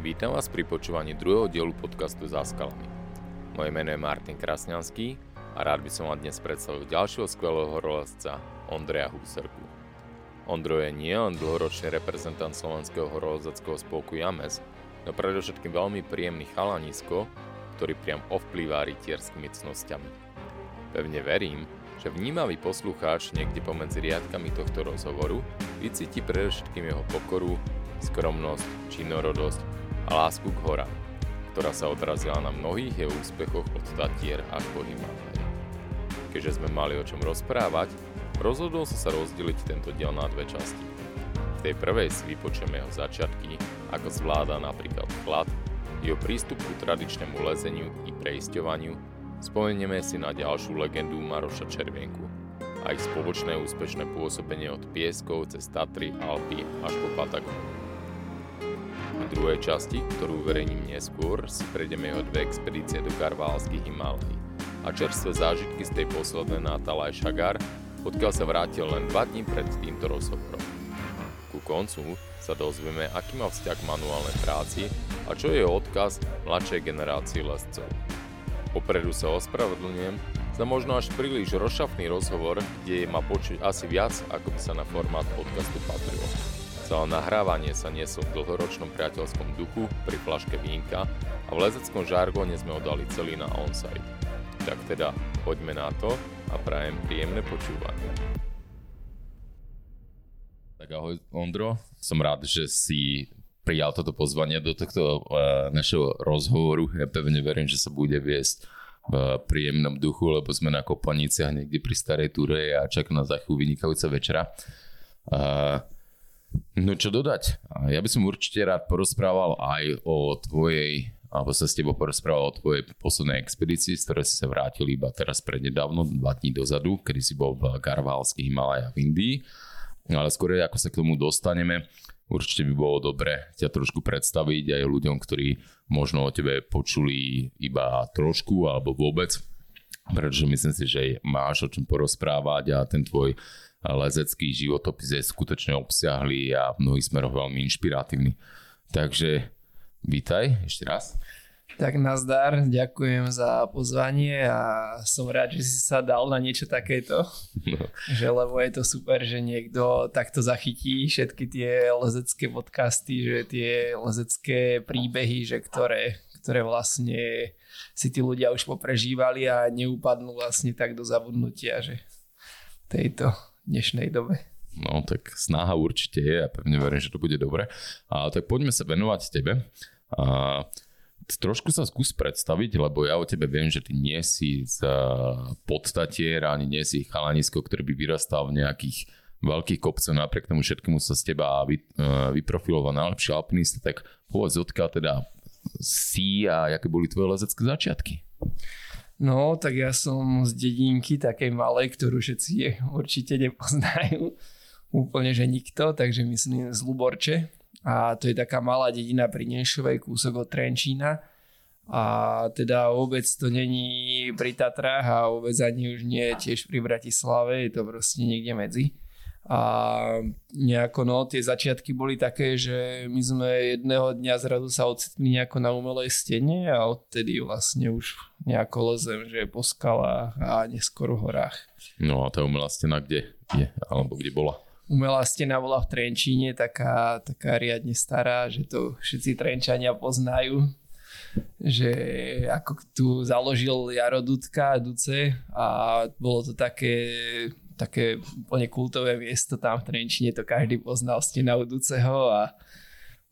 Vítam vás pri počúvaní druhého dielu podcastu Za skalami. Moje meno je Martin Krasňanský a rád by som vám dnes predstavil ďalšieho skvelého horolezca Ondreja Húserku. Ondro je nielen dlhoročný reprezentant slovenského horolezeckého spolku James, no predovšetkým veľmi príjemný chalanisko, ktorý priam ovplýva rytierskými cnosťami. Pevne verím, že vnímavý poslucháč niekde pomedzi riadkami tohto rozhovoru vycíti predovšetkým jeho pokoru, skromnosť, činorodosť a lásku k horám, ktorá sa odrazila na mnohých jeho úspechoch od Tatier až po Himalaj. Keďže sme mali o čom rozprávať, rozhodol som sa rozdeliť tento diel na dve časti. V tej prvej si vypočujeme jeho začiatky, ako zvláda napríklad chlad, jeho prístup ku tradičnému lezeniu i preisťovaniu, spomenieme si na ďalšiu legendu Maroša Červienku a ich spoločné úspešné pôsobenie od Pieskov cez Tatry, Alpy až po Patagónu. V druhej časti, ktorú uverejním neskôr, si prejdeme jeho dve expedície do Garválskych Himalají a čerstvé zážitky z tej poslednej na Talaj Šagar, odkiaľ sa vrátil len 2 dní pred týmto rozhovorom. Ku koncu sa dozvieme, aký má vzťah k manuálnej práci a čo je odkaz mladšej generácii lescov. Opredu sa ospravedlňujem za možno až príliš rozšafný rozhovor, kde je ma počuť asi viac, ako by sa na formát podcastu patrilo. Celé nahrávanie sa nieslo v dlhoročnom priateľskom duchu pri flaške vínka a v lezeckom žargóne sme odali celý na onsite. Tak teda poďme na to a prajem príjemné počúvanie. Tak ahoj Ondro, som rád, že si prijal toto pozvanie do tohto uh, našeho rozhovoru. Ja pevne verím, že sa bude viesť v príjemnom duchu, lebo sme na Kopaniciach niekde pri Starej Túre a čaká na za vynikajúca večera. Uh, No čo dodať? Ja by som určite rád porozprával aj o tvojej, alebo sa s tebou porozprával o tvojej poslednej expedícii, z ktorej si sa vrátil iba teraz prednedávno, dva dní dozadu, kedy si bol v Garvalských Himalajách v Indii. Ale skôr ako sa k tomu dostaneme, určite by bolo dobre ťa trošku predstaviť aj ľuďom, ktorí možno o tebe počuli iba trošku alebo vôbec, pretože myslím si, že máš o čom porozprávať a ten tvoj lezecký životopis je skutočne obsiahlý a v mnohých smeroch veľmi inšpiratívny. Takže vítaj ešte raz. Tak nazdar, ďakujem za pozvanie a som rád, že si sa dal na niečo takéto. No. Že, lebo je to super, že niekto takto zachytí všetky tie lezecké podcasty, že tie lezecké príbehy, že ktoré, ktoré vlastne si tí ľudia už poprežívali a neupadnú vlastne tak do zabudnutia, že tejto dnešnej dobe. No tak snaha určite je a pevne verím, že to bude dobre. A tak poďme sa venovať tebe. A trošku sa skús predstaviť, lebo ja o tebe viem, že ty nie si z podstatier, ani nie si chalanisko, ktorý by vyrastal v nejakých veľkých kopcov, napriek tomu všetkému sa z teba vy, vyprofiloval najlepší alpinista, tak povedz odkiaľ teda si a aké boli tvoje lezecké začiatky? No, tak ja som z dedinky takej malej, ktorú všetci určite nepoznajú. Úplne, že nikto, takže myslím z Luborče. A to je taká malá dedina pri Nešovej, kúsok od Trenčína. A teda vôbec to není pri Tatrách a vôbec ani už nie tiež pri Bratislave, je to proste niekde medzi. A nejako no, tie začiatky boli také, že my sme jedného dňa zrazu sa ocitli nejako na umelej stene a odtedy vlastne už nejako lezem, že po skalách a neskôr v horách. No a tá umelá stena kde je, alebo kde bola? Umelá stena bola v Trenčíne, taká, taká riadne stará, že to všetci Trenčania poznajú že ako tu založil Jaro Dudka Duce a bolo to také také úplne kultové miesto tam v Trenčine, to každý poznal stena Uduceho a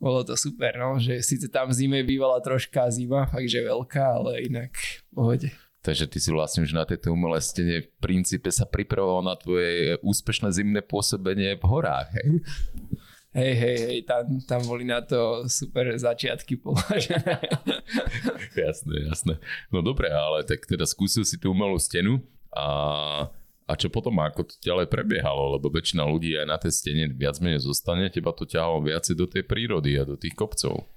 bolo to super, no, že síce tam v zime bývala troška zima, fakt že veľká, ale inak v pohode. Takže ty si vlastne už na tejto umelé stene v princípe sa pripravoval na tvoje úspešné zimné pôsobenie v horách, hej? Hej, hej, hej, tam, tam boli na to super začiatky položené. jasné, jasné. No dobre, ale tak teda skúsil si tú umelú stenu a a čo potom, ako to ďalej prebiehalo, lebo väčšina ľudí aj na tej stene viac menej zostane, teba to ťahalo viacej do tej prírody a do tých kopcov.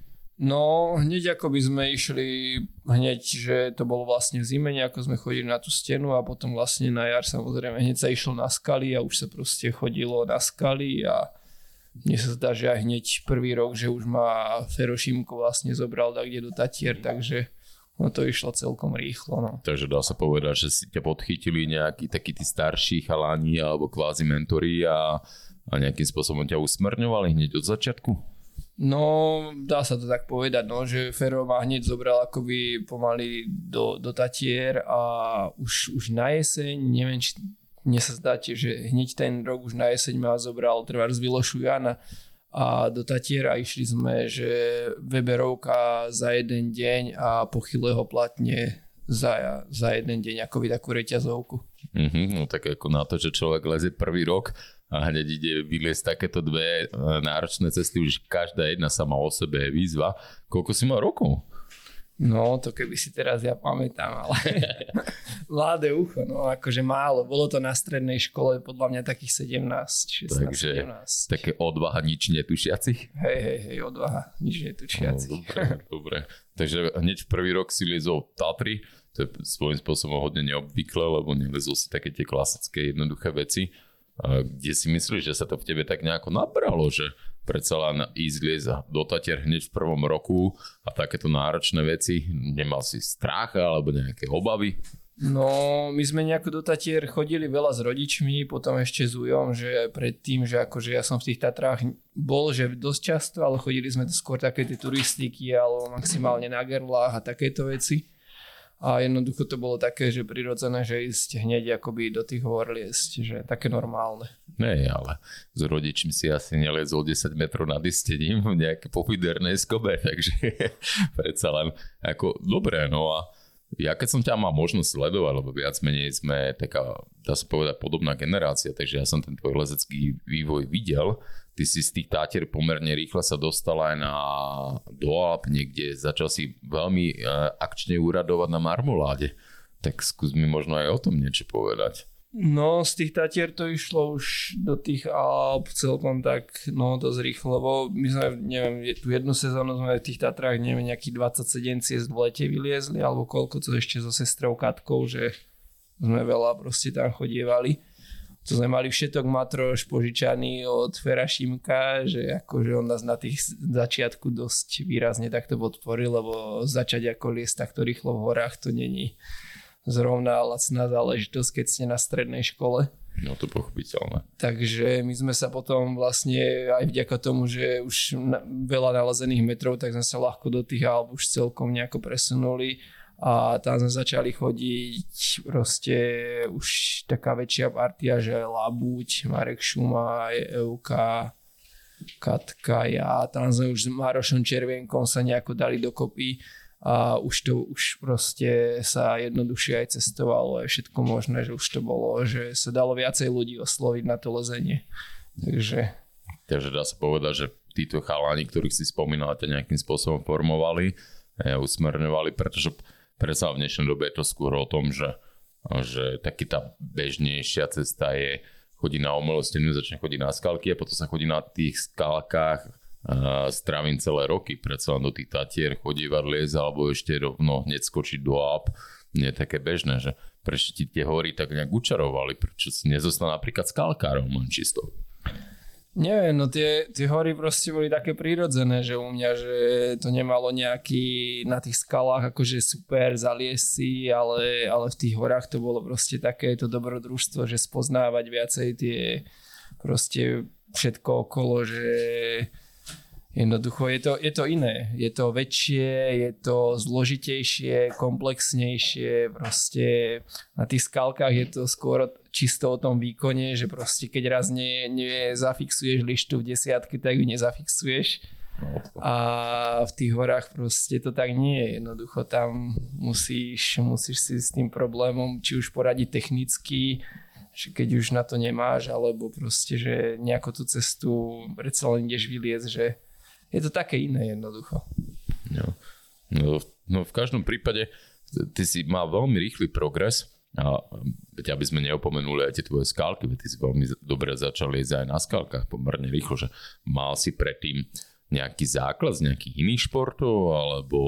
No, hneď ako by sme išli, hneď, že to bolo vlastne v zime, ako sme chodili na tú stenu a potom vlastne na jar samozrejme hneď sa išlo na skaly a už sa proste chodilo na skaly a mne sa zdá, že aj hneď prvý rok, že už ma Ferošimko vlastne zobral tak kde do Tatier, takže no to išlo celkom rýchlo. No. Takže dá sa povedať, že si ťa podchytili nejakí takí tí starší chalani alebo kvázi mentori a, a nejakým spôsobom ťa usmrňovali hneď od začiatku? No, dá sa to tak povedať, no, že Fero ma hneď zobral akoby pomaly do, do Tatier a už, už na jeseň, neviem, či mne sa zdá, že hneď ten rok už na jeseň ma zobral trvár z Vilošu Jana a do Tatier išli sme, že Weberovka za jeden deň a pochylého platne za, za jeden deň, akoby takú reťazovku. Mm-hmm, no tak ako na to, že človek lezie prvý rok a hneď ide vyliesť takéto dve e, náročné cesty, už každá jedna sama o sebe je výzva. Koľko si mal rokov? No, to keby si teraz ja pamätám, ale mladé ucho, no akože málo. Bolo to na strednej škole podľa mňa takých 17, 16, Takže 17. také odvaha nič netušiacich? Hej, hej, hej, odvaha nič netušiacich. No, dobre, dobre. Takže hneď v prvý rok si liezol Tatry, to je svojím spôsobom hodne neobvyklé, lebo nelezol si také tie klasické jednoduché veci kde si myslíš, že sa to v tebe tak nejako nabralo, že predsa len ísť liesť do Tatier hneď v prvom roku a takéto náročné veci, nemal si strach alebo nejaké obavy? No, my sme nejako do Tatier chodili veľa s rodičmi, potom ešte s Ujom, že predtým, že akože ja som v tých Tatrách bol, že dosť často, ale chodili sme skôr také tie turistiky alebo maximálne na gerlách a takéto veci a jednoducho to bolo také, že prirodzené, že ísť hneď akoby do tých hôr liesť, že také normálne. Nie, ale s rodičmi si asi nelezol 10 metrov nad istením v nejaké pofidernej skobe, takže predsa len ako dobré, no a ja keď som ťa mal možnosť sledovať, lebo viac menej sme taká, dá sa povedať, podobná generácia, takže ja som ten tvoj lezecký vývoj videl, ty si z tých tátier pomerne rýchlo sa dostal aj na do Alp niekde, začal si veľmi uh, akčne uradovať na marmoláde. Tak skús mi možno aj o tom niečo povedať. No, z tých Tatier to išlo už do tých Alp celkom tak, no dosť rýchlo, lebo my sme, neviem, tú jednu sezónu sme v tých Tatrách, neviem, nejakých 27 ciest v lete vyliezli, alebo koľko to ešte so sestrou Katkou, že sme veľa proste tam chodievali to sme mali všetok matroš požičaný od Fera Šimka, že akože on nás na tých začiatku dosť výrazne takto podporil, lebo začať ako liesť takto rýchlo v horách to není zrovna lacná záležitosť, keď ste na strednej škole. No to pochopiteľné. Takže my sme sa potom vlastne aj vďaka tomu, že už veľa nalezených metrov, tak sme sa ľahko do tých Alp už celkom nejako presunuli a tam sme začali chodiť proste už taká väčšia partia, že Labuť, Marek Šuma, Euka, Katka, ja, tam sme už s Marošom Červienkom sa nejako dali dokopy a už to už proste sa jednoduchšie aj cestovalo, aj všetko možné, že už to bolo, že sa dalo viacej ľudí osloviť na to lezenie. Takže... Takže dá sa povedať, že títo chalani, ktorých si spomínal, ťa nejakým spôsobom formovali, usmerňovali, pretože Predsa v dnešnej dobe je to skôr o tom, že, že taký tá bežnejšia cesta je chodí na umelú začne chodiť na skalky a potom sa chodí na tých skalkách uh, strávim celé roky, predsa len do tých tatier chodívať liez alebo ešte rovno hneď skočiť do ap, nie je také bežné, že prečo ti tie hory tak nejak učarovali, prečo si nezostal napríklad skalkárom len čisto. Neviem, no tie, tie hory proste boli také prírodzené, že u mňa, že to nemalo nejaký na tých skalách akože super zaliesy, ale, ale v tých horách to bolo proste také to dobrodružstvo, že spoznávať viacej tie proste všetko okolo, že Jednoducho je to, je to iné, je to väčšie, je to zložitejšie, komplexnejšie, proste na tých skalkách je to skôr čisto o tom výkone, že proste keď raz ne, nezafixuješ lištu v desiatke, tak ju nezafixuješ. A v tých horách proste to tak nie je. Jednoducho tam musíš, musíš si s tým problémom či už poradiť technicky, že keď už na to nemáš, alebo proste, že nejako tú cestu predsa len ideš vyliezť, že je to také iné jednoducho. No, no, no v každom prípade ty si mal veľmi rýchly progres a veď aby sme neopomenuli aj tie tvoje skalky, veď ty si veľmi dobre začal ísť aj na skalkách pomerne rýchlo, že mal si predtým nejaký základ z nejakých iných športov, alebo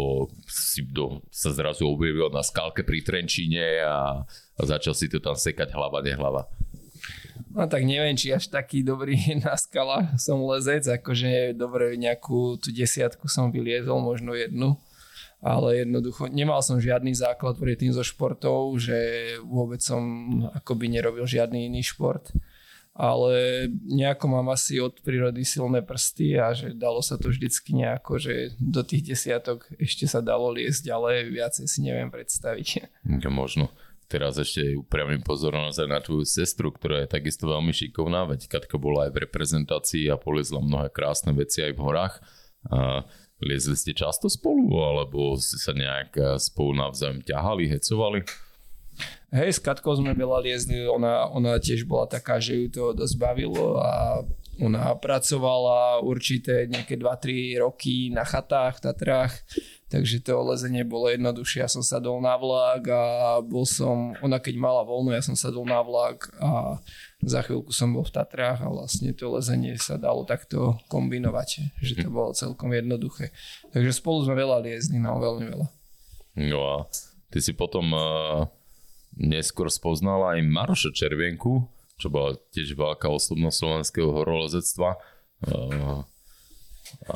si do, sa zrazu objavil na skalke pri Trenčíne a, a začal si to tam sekať hlava, nehlava? No tak neviem, či až taký dobrý na skalách som lezec, akože dobre nejakú tú desiatku som vyliezol, možno jednu, ale jednoducho nemal som žiadny základ predtým zo športov, že vôbec som akoby nerobil žiadny iný šport ale nejako mám asi od prírody silné prsty a že dalo sa to vždycky nejako, že do tých desiatok ešte sa dalo liesť, ale viacej si neviem predstaviť. Možno teraz ešte upriamím pozornosť aj na tvoju sestru, ktorá je takisto veľmi šikovná, veď Katka bola aj v reprezentácii a polezla mnohé krásne veci aj v horách. A liezli ste často spolu, alebo ste sa nejak spolu navzájom ťahali, hecovali? Hej, s Katkou sme veľa liezli, ona, ona tiež bola taká, že ju to dosť bavilo a ona pracovala určité nejaké 2-3 roky na chatách v Tatrách, takže to lezenie bolo jednoduchšie. Ja som sadol na vlak a bol som, ona keď mala voľno, ja som sadol na vlak a za chvíľku som bol v Tatrách a vlastne to lezenie sa dalo takto kombinovať, že to bolo celkom jednoduché. Takže spolu sme veľa liezli, no veľmi veľa. No a ty si potom uh neskôr spoznala aj Maroša Červienku, čo bola tiež veľká osobnosť slovenského horolezectva. A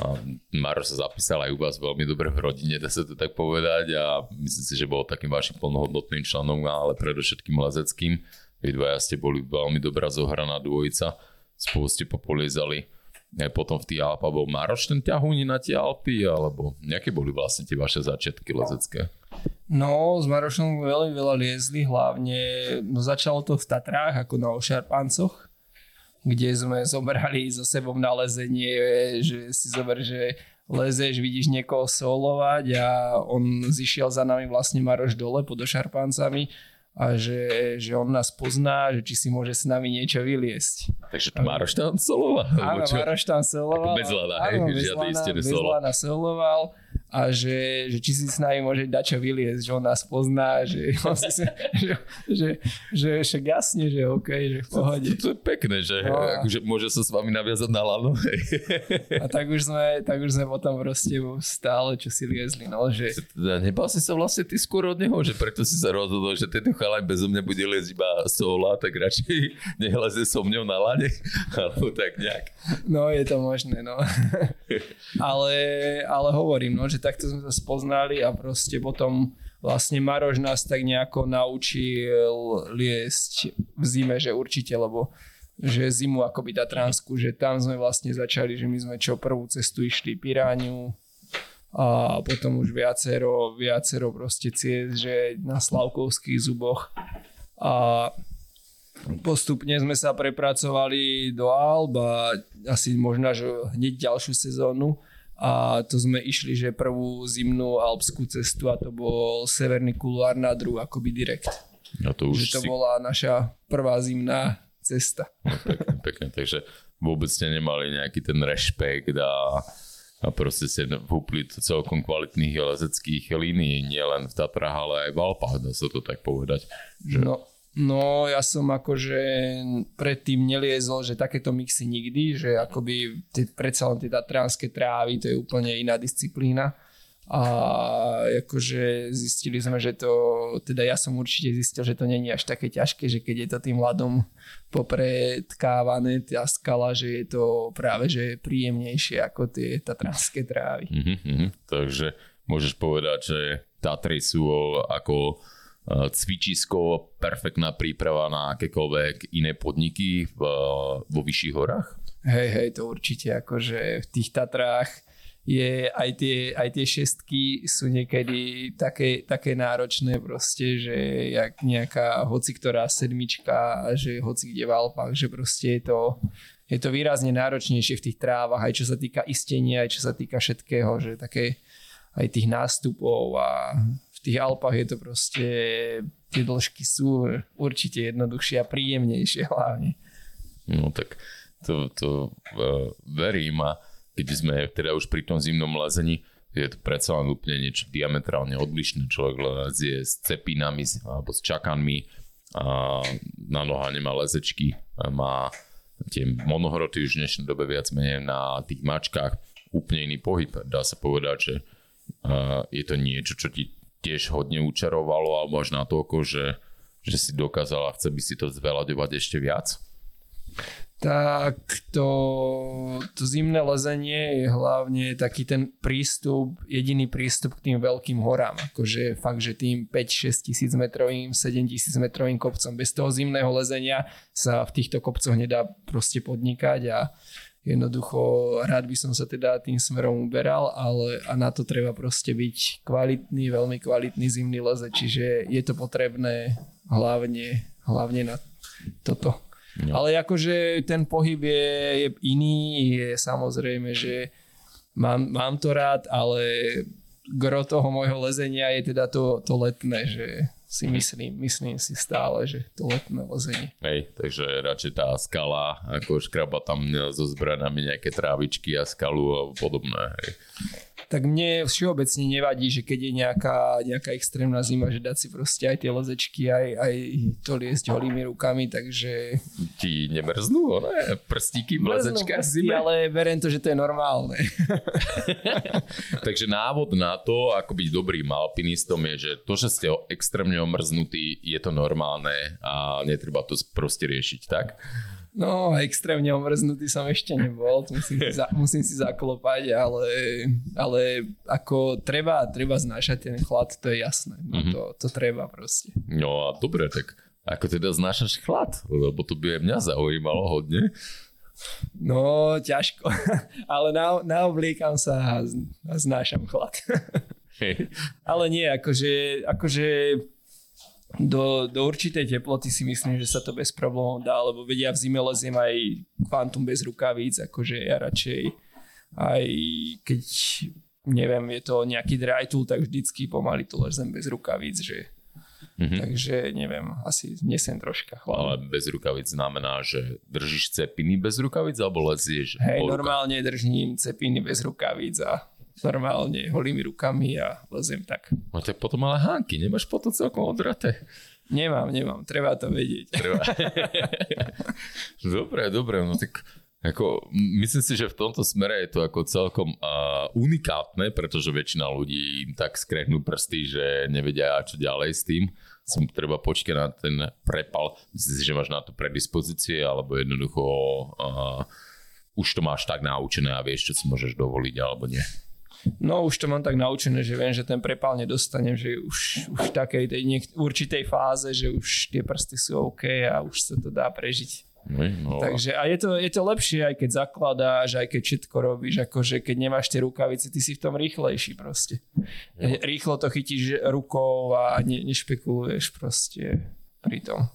Maroš sa zapísal aj u vás veľmi dobre v rodine, dá sa to tak povedať a myslím si, že bol takým vašim plnohodnotným členom, ale predovšetkým lezeckým. Vy dvaja ste boli veľmi dobrá zohraná dvojica, spolu ste popoliezali aj potom v tých Alpách bol Maroš ten ťahúni na tie Alpy, alebo nejaké boli vlastne tie vaše začiatky lezecké? No, s Marošom veľmi veľa liezli, hlavne no, začalo to v Tatrách, ako na Ošarpancoch, kde sme zobrali so sebou na lezenie, že si zober, že lezeš, vidíš niekoho solovať a on zišiel za nami vlastne Maroš dole pod Ošarpancami a že, že on nás pozná, že či si môže s nami niečo vyliesť. Takže to Maroš tam soloval? Áno, Maroš tam soloval. Ako bez lana, hej? Istený solo. Bez soloval a že, že či si s nami môže dať čo vyliezť, že on nás pozná, že, si, že, že, že však jasne, že OK, že v pohode. To, to je pekné, že no, akože môže sa s vami naviazať na lano. A tak už sme, tak už sme potom proste stále čo si liezli, no, že... Teda nebal si sa vlastne ty skôr od neho, že preto si sa rozhodol, že tento chalaj bezo mňa bude liezť iba sola, tak radšej nehlezie so mňou na lane, alebo tak nejak. No, je to možné, no. ale, ale hovorím, no, že že takto sme sa spoznali a proste potom vlastne Maroš nás tak nejako naučil liesť v zime, že určite, lebo že zimu akoby Tatransku, že tam sme vlastne začali, že my sme čo prvú cestu išli Piráňu a potom už viacero, viacero proste ciest, že na Slavkovských zuboch. A postupne sme sa prepracovali do Alb a asi možno, že hneď ďalšiu sezónu a to sme išli, že prvú zimnú alpskú cestu a to bol severný kuluár na druh, akoby direkt. A to už že to si... bola naša prvá zimná cesta. No, pekne, pekne, takže vôbec ste nemali nejaký ten rešpekt a, a proste ste vúpli celkom kvalitných lezeckých línií, nielen v Tatrách, ale aj v Alpách, dá sa to tak povedať. Že... No, No ja som akože predtým neliezol, že takéto mixy nikdy, že akoby tie, predsa len tie tatranské trávy, to je úplne iná disciplína. A akože zistili sme, že to, teda ja som určite zistil, že to není až také ťažké, že keď je to tým ľadom popredkávané tá skala, že je to práve že príjemnejšie ako tie tatranské trávy. Mm-hmm, takže môžeš povedať, že Tatry sú ako cvičisko, perfektná príprava na akékoľvek iné podniky v, vo vyšších horách? Hej, hej, to určite, akože v tých Tatrách je aj tie, aj tie šestky sú niekedy také, také náročné proste, že jak nejaká hoci ktorá sedmička že hoci kde v Alpách, že proste je to, je to výrazne náročnejšie v tých trávach, aj čo sa týka istenia, aj čo sa týka všetkého, že také aj tých nástupov a tých Alpách je to proste, tie dĺžky sú určite jednoduchšie a príjemnejšie hlavne. No tak to, to uh, verím a keď sme teda už pri tom zimnom lezení, je to predsa len úplne niečo diametrálne odlišné. Človek lezie s cepinami alebo s čakanmi a na noha nemá lezečky, má tie monohroty už v dnešnej dobe viac menej na tých mačkách úplne iný pohyb. Dá sa povedať, že uh, je to niečo, čo ti tiež hodne učarovalo alebo až na toľko, že, že si dokázala, chce by si to zveľaďovať ešte viac? Tak to, to zimné lezenie je hlavne taký ten prístup, jediný prístup k tým veľkým horám. Akože fakt, že tým 5-6 tisíc metrovým, 7 tisíc metrovým kopcom. Bez toho zimného lezenia sa v týchto kopcoch nedá proste podnikať a jednoducho rád by som sa teda tým smerom uberal, ale a na to treba proste byť kvalitný, veľmi kvalitný zimný leze, čiže je to potrebné hlavne, hlavne na toto. No. Ale akože ten pohyb je, je iný, je samozrejme, že mám, mám to rád, ale gro toho môjho lezenia je teda to, to letné, že si myslím, myslím si stále, že to letné lezenie. Hej, takže radšej tá skala, ako škraba tam so zbranami nejaké trávičky a skalu a podobné. Hej tak mne všeobecne nevadí, že keď je nejaká, nejaká extrémna zima, že dať si proste aj tie lezečky, aj, aj to liesť holými rukami, takže... Ti nemrznú, ne? Prstíky v lezečkách zime? ale verím to, že to je normálne. takže návod na to, ako byť dobrým alpinistom je, že to, že ste extrémne omrznutí, je to normálne a netreba to proste riešiť, tak? No, extrémne omrznutý som ešte nebol, musím si, za, musím si zaklopať, ale, ale ako treba, treba znášať ten chlad, to je jasné. No, mm-hmm. to, to treba proste. No a dobre, tak ako teda znášaš chlad? Lebo to by aj mňa zaujímalo hodne. No, ťažko. ale na, naoblíkam sa a znášam chlad. ale nie, akože, akože do, do určitej teploty si myslím, že sa to bez problémov dá, lebo vedia v zime leziem aj kvantum bez rukavíc, akože ja radšej aj keď neviem, je to nejaký dry tool, tak vždycky pomaly to lezem bez rukavíc, že Mm-hmm. Takže neviem, asi nesem troška chváli. Ale bez rukavic znamená, že držíš cepiny bez rukavic alebo lezieš? Hej, normálne držím cepiny bez rukavíc a normálne holými rukami a lezem tak. No tak potom ale hánky, nemáš potom celkom odraté? Nemám, nemám, treba to vedieť. Treba. dobre, dobre, no tak ako, myslím si, že v tomto smere je to ako celkom uh, unikátne, pretože väčšina ľudí im tak skrehnú prsty, že nevedia čo ďalej s tým. Si treba počkať na ten prepal. Myslím si, že máš na to predispozície, alebo jednoducho uh, už to máš tak naučené a vieš, čo si môžeš dovoliť alebo nie. No už to mám tak naučené, že viem, že ten prepál nedostanem, že už, už v takej tej niek- určitej fáze, že už tie prsty sú OK a už sa to dá prežiť. No, no. Takže a je to, je to lepšie, aj keď zakladáš, aj keď všetko robíš, akože keď nemáš tie rukavice, ty si v tom rýchlejší proste. No. Rýchlo to chytíš rukou a ne, nešpekuluješ proste pri tom.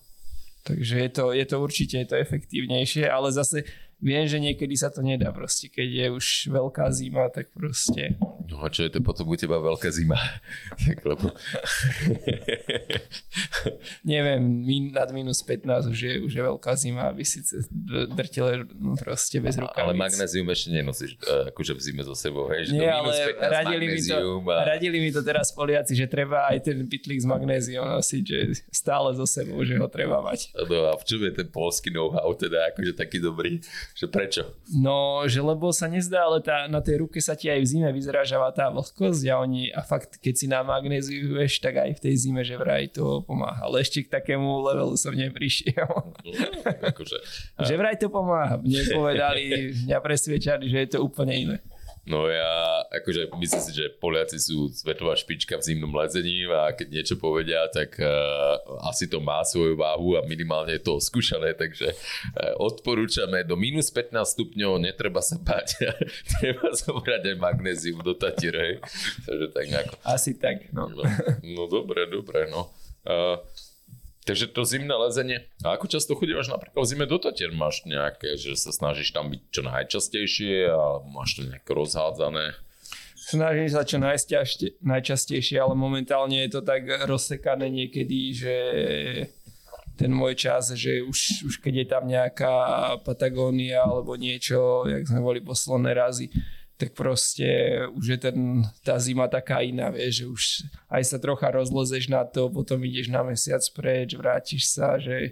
Takže je to, je to určite je to efektívnejšie, ale zase viem, že niekedy sa to nedá proste, keď je už veľká zima, tak proste. No a čo je to potom u teba veľká zima? lebo... Neviem, min, nad minus 15 už je, už je veľká zima, aby si drtile no, proste bez rukavíc. Ale magnézium ešte nenosíš e, akože v zime so sebou, hej? Že Nie, ale radili mi, to, a... radili mi to teraz Poliaci, že treba aj ten pitlík s magnéziom nosiť, že stále so sebou, že ho treba mať. No a v čom je ten polský know-how teda akože taký dobrý? Že prečo? No, že lebo sa nezdá, ale tá, na tej ruke sa ti aj v zime vyzrážava tá vlhkosť a oni, a fakt, keď si na magnéziuješ, tak aj v tej zime, že vraj to pomáha. Ale ešte k takému levelu som neprišiel. No, akože, a... Že vraj to pomáha. Mne povedali, mňa presviečali, že je to úplne iné. No ja, akože myslím si, že Poliaci sú svetová špička v zimnom lezení a keď niečo povedia, tak uh, asi to má svoju váhu a minimálne je to skúšané, takže uh, odporúčame do minus 15 stupňov, netreba sa báť, treba zobrať aj magnézium do Tatier. Takže tak nejako. Asi tak, no. No, no dobre, dobre, no. Uh, Takže to zimné lezenie. A ako často chodíš napríklad v zime do Tatier? Máš nejaké, že sa snažíš tam byť čo najčastejšie a máš to nejak rozhádzané? Snažím sa čo najčastejšie, ale momentálne je to tak rozsekané niekedy, že ten môj čas, že už, už keď je tam nejaká Patagónia alebo niečo, jak sme boli posledné razy, tak proste už je ten, tá zima taká iná, vieš, že už aj sa trocha rozlezeš na to, potom ideš na mesiac preč, vrátiš sa, že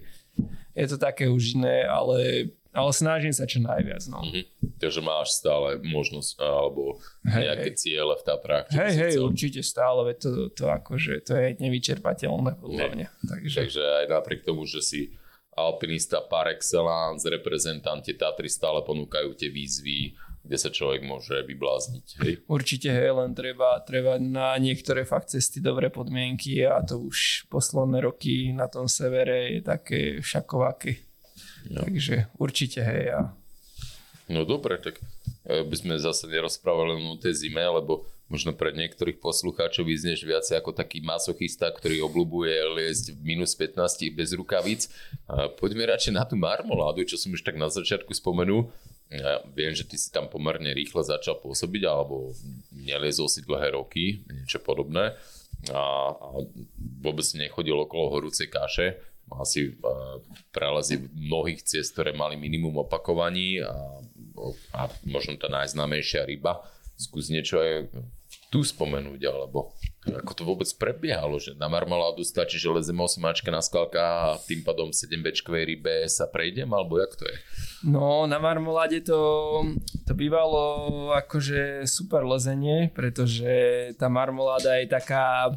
je to také už iné, ale, ale snažím sa čo najviac. No. Mm-hmm. Takže máš stále možnosť alebo hej, nejaké hej. ciele v Tatrách. Hej, hej, chcel... určite stále, to, to akože to je nevyčerpateľné podľa mňa. Takže... Takže aj napriek tomu, že si alpinista par excellence, reprezentanti Tatry stále ponúkajú tie výzvy, kde sa človek môže vyblázniť. Hej? Určite, hej, len treba, treba na niektoré fakt cesty dobré podmienky a to už posledné roky na tom severe je také všakovaké. No. Takže určite, hej. A... No dobre, tak e, by sme zase nerozprávali len o tej zime, lebo možno pre niektorých poslucháčov vyzneš viacej ako taký masochista, ktorý obľúbuje liesť v minus 15 bez rukavíc. A poďme radšej na tú marmoládu, čo som už tak na začiatku spomenul. Ja viem, že ty si tam pomerne rýchle začal pôsobiť, alebo neliezol si dlhé roky, niečo podobné. A, a vôbec nechodil okolo horúcej kaše. Mal si prelezy mnohých ciest, ktoré mali minimum opakovaní a, a možno tá najznámejšia ryba. Skús niečo aj tu spomenúť, alebo ako to vôbec prebiehalo, že na marmoládu stačí, že lezem 8 na skalka a tým pádom 7 bečkovej rybe sa prejdem, alebo jak to je? No, na marmoláde to, to bývalo akože super lezenie, pretože tá marmoláda je taká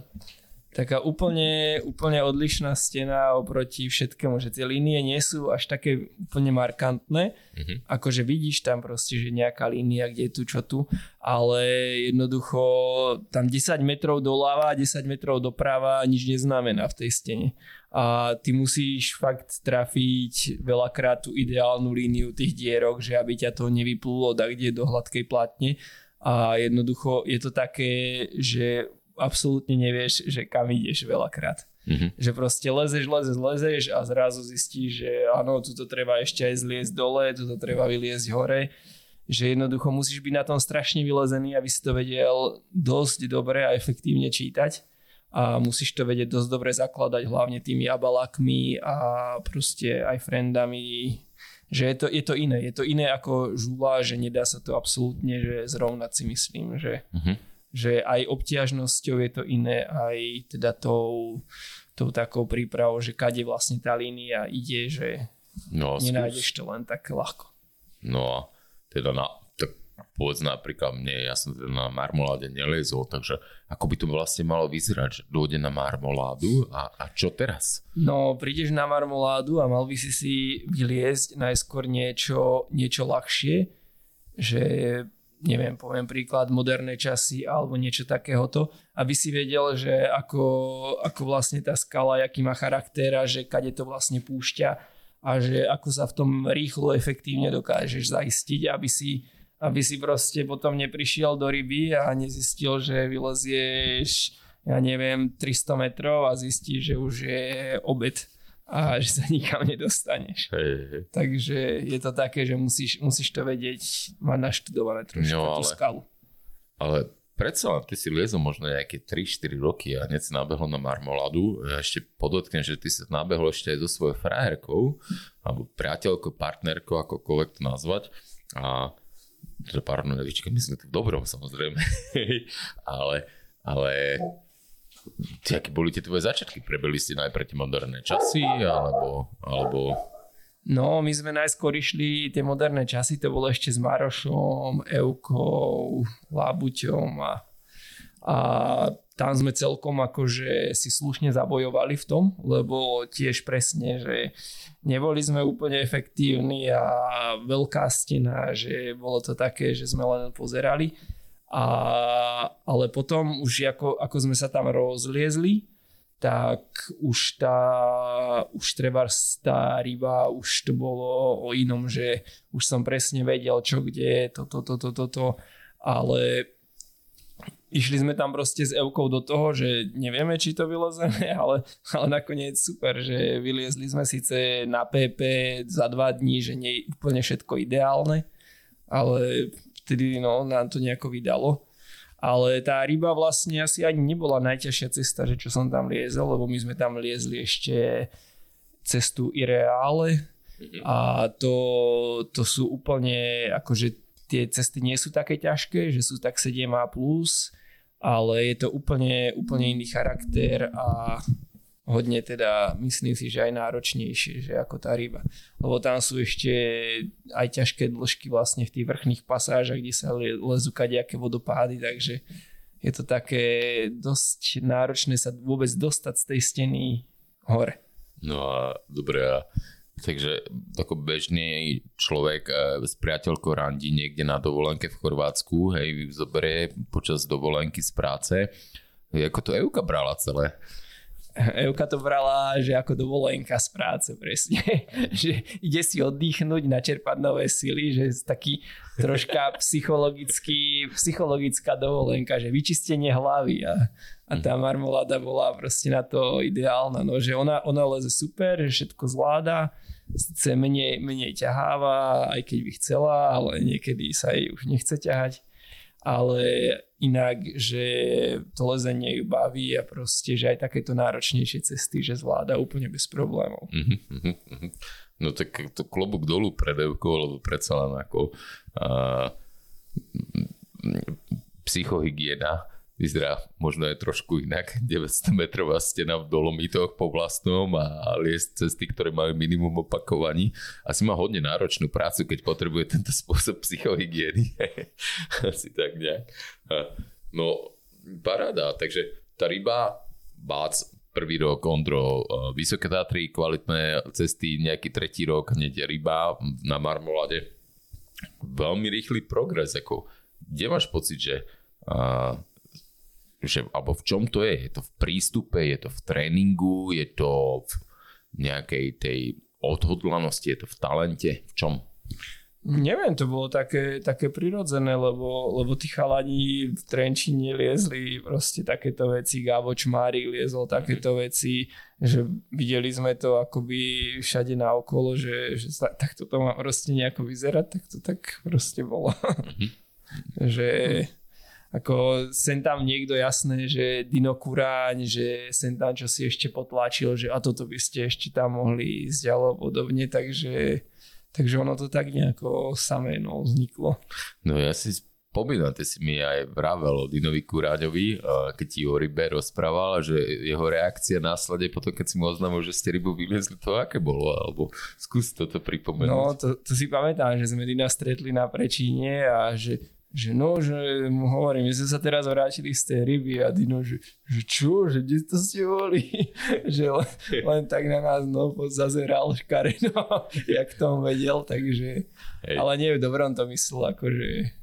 taká úplne, úplne odlišná stena oproti všetkému, že tie línie nie sú až také úplne markantné, mm-hmm. akože vidíš tam proste, že nejaká línia, kde je tu, čo tu, ale jednoducho tam 10 metrov doľava, 10 metrov doprava nič neznamená v tej stene. A ty musíš fakt trafiť veľakrát tú ideálnu líniu tých dierok, že aby ťa to nevyplulo tak kde do hladkej platne. A jednoducho je to také, že absolútne nevieš, že kam ideš veľakrát. Mm-hmm. Že proste lezeš, lezeš, lezeš a zrazu zistíš, že áno, tuto treba ešte aj zliesť dole, tuto treba vyliesť hore. Že jednoducho musíš byť na tom strašne vylezený, aby si to vedel dosť dobre a efektívne čítať. A musíš to vedieť dosť dobre zakladať, hlavne tými abalakmi a proste aj friendami. Že je to, je to iné. Je to iné ako žula, že nedá sa to absolútne že zrovnať si myslím, že... Mm-hmm že aj obťažnosťou je to iné, aj teda tou, tou takou prípravou, že kade vlastne tá línia ide, že no, nenájdeš to len tak ľahko. No a teda na, tak povedz napríklad mne, ja som teda na marmoláde neliezol, takže ako by to vlastne malo vyzerať, že dôjde na marmoládu a, a čo teraz? No, prídeš na marmoládu a mal by si si vyliezť najskôr niečo, niečo ľahšie, že neviem, poviem príklad, moderné časy alebo niečo takéhoto, aby si vedel, že ako, ako vlastne tá skala, aký má charakter a že kade to vlastne púšťa a že ako sa v tom rýchlo, efektívne dokážeš zaistiť, aby si, aby si proste potom neprišiel do ryby a nezistil, že vylezieš ja neviem, 300 metrov a zistíš, že už je obed a že sa nikam nedostaneš. Hej, hej. Takže je to také, že musíš, musíš to vedieť, mať naštudované trošku no, ale, tú skalu. Ale predsa len ty si liezol možno nejaké 3-4 roky a hneď si nabehol na marmoladu. Ja ešte podotknem, že ty si nabehol ešte aj so svojou frajerkou, alebo priateľkou, partnerkou, akokoľvek to nazvať. A teda my sme to v dobrom samozrejme, ale, ale Ty, aké boli tie tvoje začiatky? Prebili ste najprv tie moderné časy, alebo, alebo... No, my sme najskôr išli tie moderné časy, to bolo ešte s Marošom, Eukou, Labuťom a, a tam sme celkom akože si slušne zabojovali v tom, lebo tiež presne, že neboli sme úplne efektívni a veľká stena, že bolo to také, že sme len pozerali a, ale potom už ako, ako sme sa tam rozliezli, tak už tá, už treba tá ryba, už to bolo o inom, že už som presne vedel, čo kde, toto, toto, toto, to, ale išli sme tam proste s Evkou do toho, že nevieme, či to vylezeme, ale, ale nakoniec super, že vyliezli sme síce na PP za dva dní, že nie je úplne všetko ideálne, ale vtedy no, nám to nejako vydalo. Ale tá ryba vlastne asi ani nebola najťažšia cesta, že čo som tam liezol, lebo my sme tam liezli ešte cestu Ireále mhm. a to, to sú úplne, akože tie cesty nie sú také ťažké, že sú tak 7A+, ale je to úplne, úplne iný charakter a hodne teda myslím si, že aj náročnejšie, že ako tá ryba. Lebo tam sú ešte aj ťažké dĺžky vlastne v tých vrchných pasážach, kde sa lezú kadejaké vodopády, takže je to také dosť náročné sa vôbec dostať z tej steny hore. No a dobre, a Takže ako bežný človek e, s priateľkou randí niekde na dovolenke v Chorvátsku, hej, zoberie počas dovolenky z práce. Ako to Euka brala celé? Euka to brala, že ako dovolenka z práce presne. že ide si oddychnúť, načerpať nové sily, že je taký troška psychologický, psychologická dovolenka, že vyčistenie hlavy a, a tá marmoláda bola proste na to ideálna, no, že ona, ona leze super, že všetko zvláda, chce menej, menej ťaháva, aj keď by chcela, ale niekedy sa jej už nechce ťahať ale inak, že to lezenie ju baví a proste, že aj takéto náročnejšie cesty, že zvláda úplne bez problémov. Mm-hmm. No tak to klobúk dolu pred Evkou, lebo predsa len ako uh, psychohygiena vyzerá možno aj trošku inak. 900 metrová stena v Dolomitoch po vlastnom a liesť cesty, ktoré majú minimum opakovaní. Asi má hodne náročnú prácu, keď potrebuje tento spôsob psychohygieny. Asi tak nejak. No, paráda. Takže tá ryba, bác, prvý rok Ondro, Vysoké Tatry, kvalitné cesty, nejaký tretí rok, hneď ryba na Marmolade. Veľmi rýchly progres. Ako, kde máš pocit, že uh, že, alebo v čom to je? Je to v prístupe, je to v tréningu, je to v nejakej tej odhodlanosti, je to v talente, v čom? Neviem, to bolo také, také prirodzené, lebo, lebo tí chalani v Trenčine liezli proste takéto veci, Gabo Čmárik liezol takéto mm-hmm. veci, že videli sme to akoby všade naokolo, že, že takto to má proste nejako vyzerať, tak to tak proste bolo. Mm-hmm. že ako sem tam niekto jasné, že Dino Kuráň, že sem tam čo si ešte potlačil, že a toto by ste ešte tam mohli ísť alebo podobne, takže, takže ono to tak nejako samé no, vzniklo. No ja si spomínam, ty si mi aj vravel o Dinovi Kuráňovi, keď ti o rybe rozprával, že jeho reakcia následne potom, keď si mu oznámil, že ste rybu vyliezli, to aké bolo? Alebo skús toto pripomenúť. No, to, to si pamätám, že sme Dina stretli na Prečíne a že že no, že mu hovorím, my sme sa teraz vrátili z tej ryby a Dino, že, že čo, že kde to ste boli? že len, len tak na nás no, zazeral škareno, jak to on vedel, takže, Hej. ale nie v dobrom to myslel, akože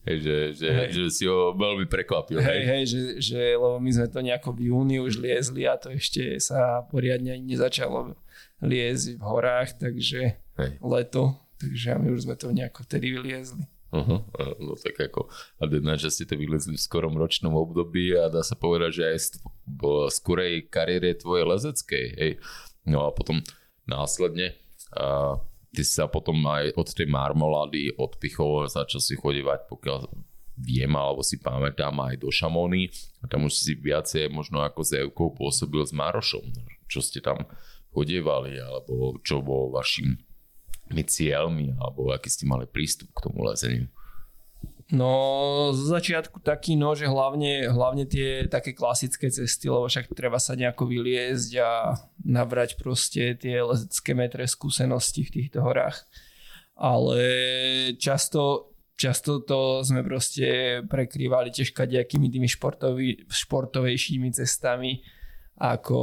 Hej, že, že, hej. že si ho veľmi prekvapil. Hej, hej, že, že, lebo my sme to nejako v júni už liezli a to ešte sa poriadne ani nezačalo liezť v horách, takže hej. leto, takže my už sme to nejako vtedy vyliezli. Uh-huh. No tak ako, a jedna, že ste to vylezli v skorom ročnom období a dá sa povedať, že aj v skorej kariére tvojej lezeckej, hej. No a potom následne a ty sa potom aj od tej marmolády odpichol, začal si chodívať, pokiaľ viem alebo si pamätám aj do Šamóny a tam už si viacej možno ako s Evkou pôsobil s Marošom, čo ste tam chodievali alebo čo bol vašim cieľmi alebo aký ste mali prístup k tomu lezeniu? No zo začiatku taký, no, že hlavne, hlavne tie také klasické cesty, lebo však treba sa nejako vyliezť a nabrať proste tie lezecké metre skúsenosti v týchto horách. Ale často, často to sme proste prekrývali tiež kadejakými tými športový, športovejšími cestami, ako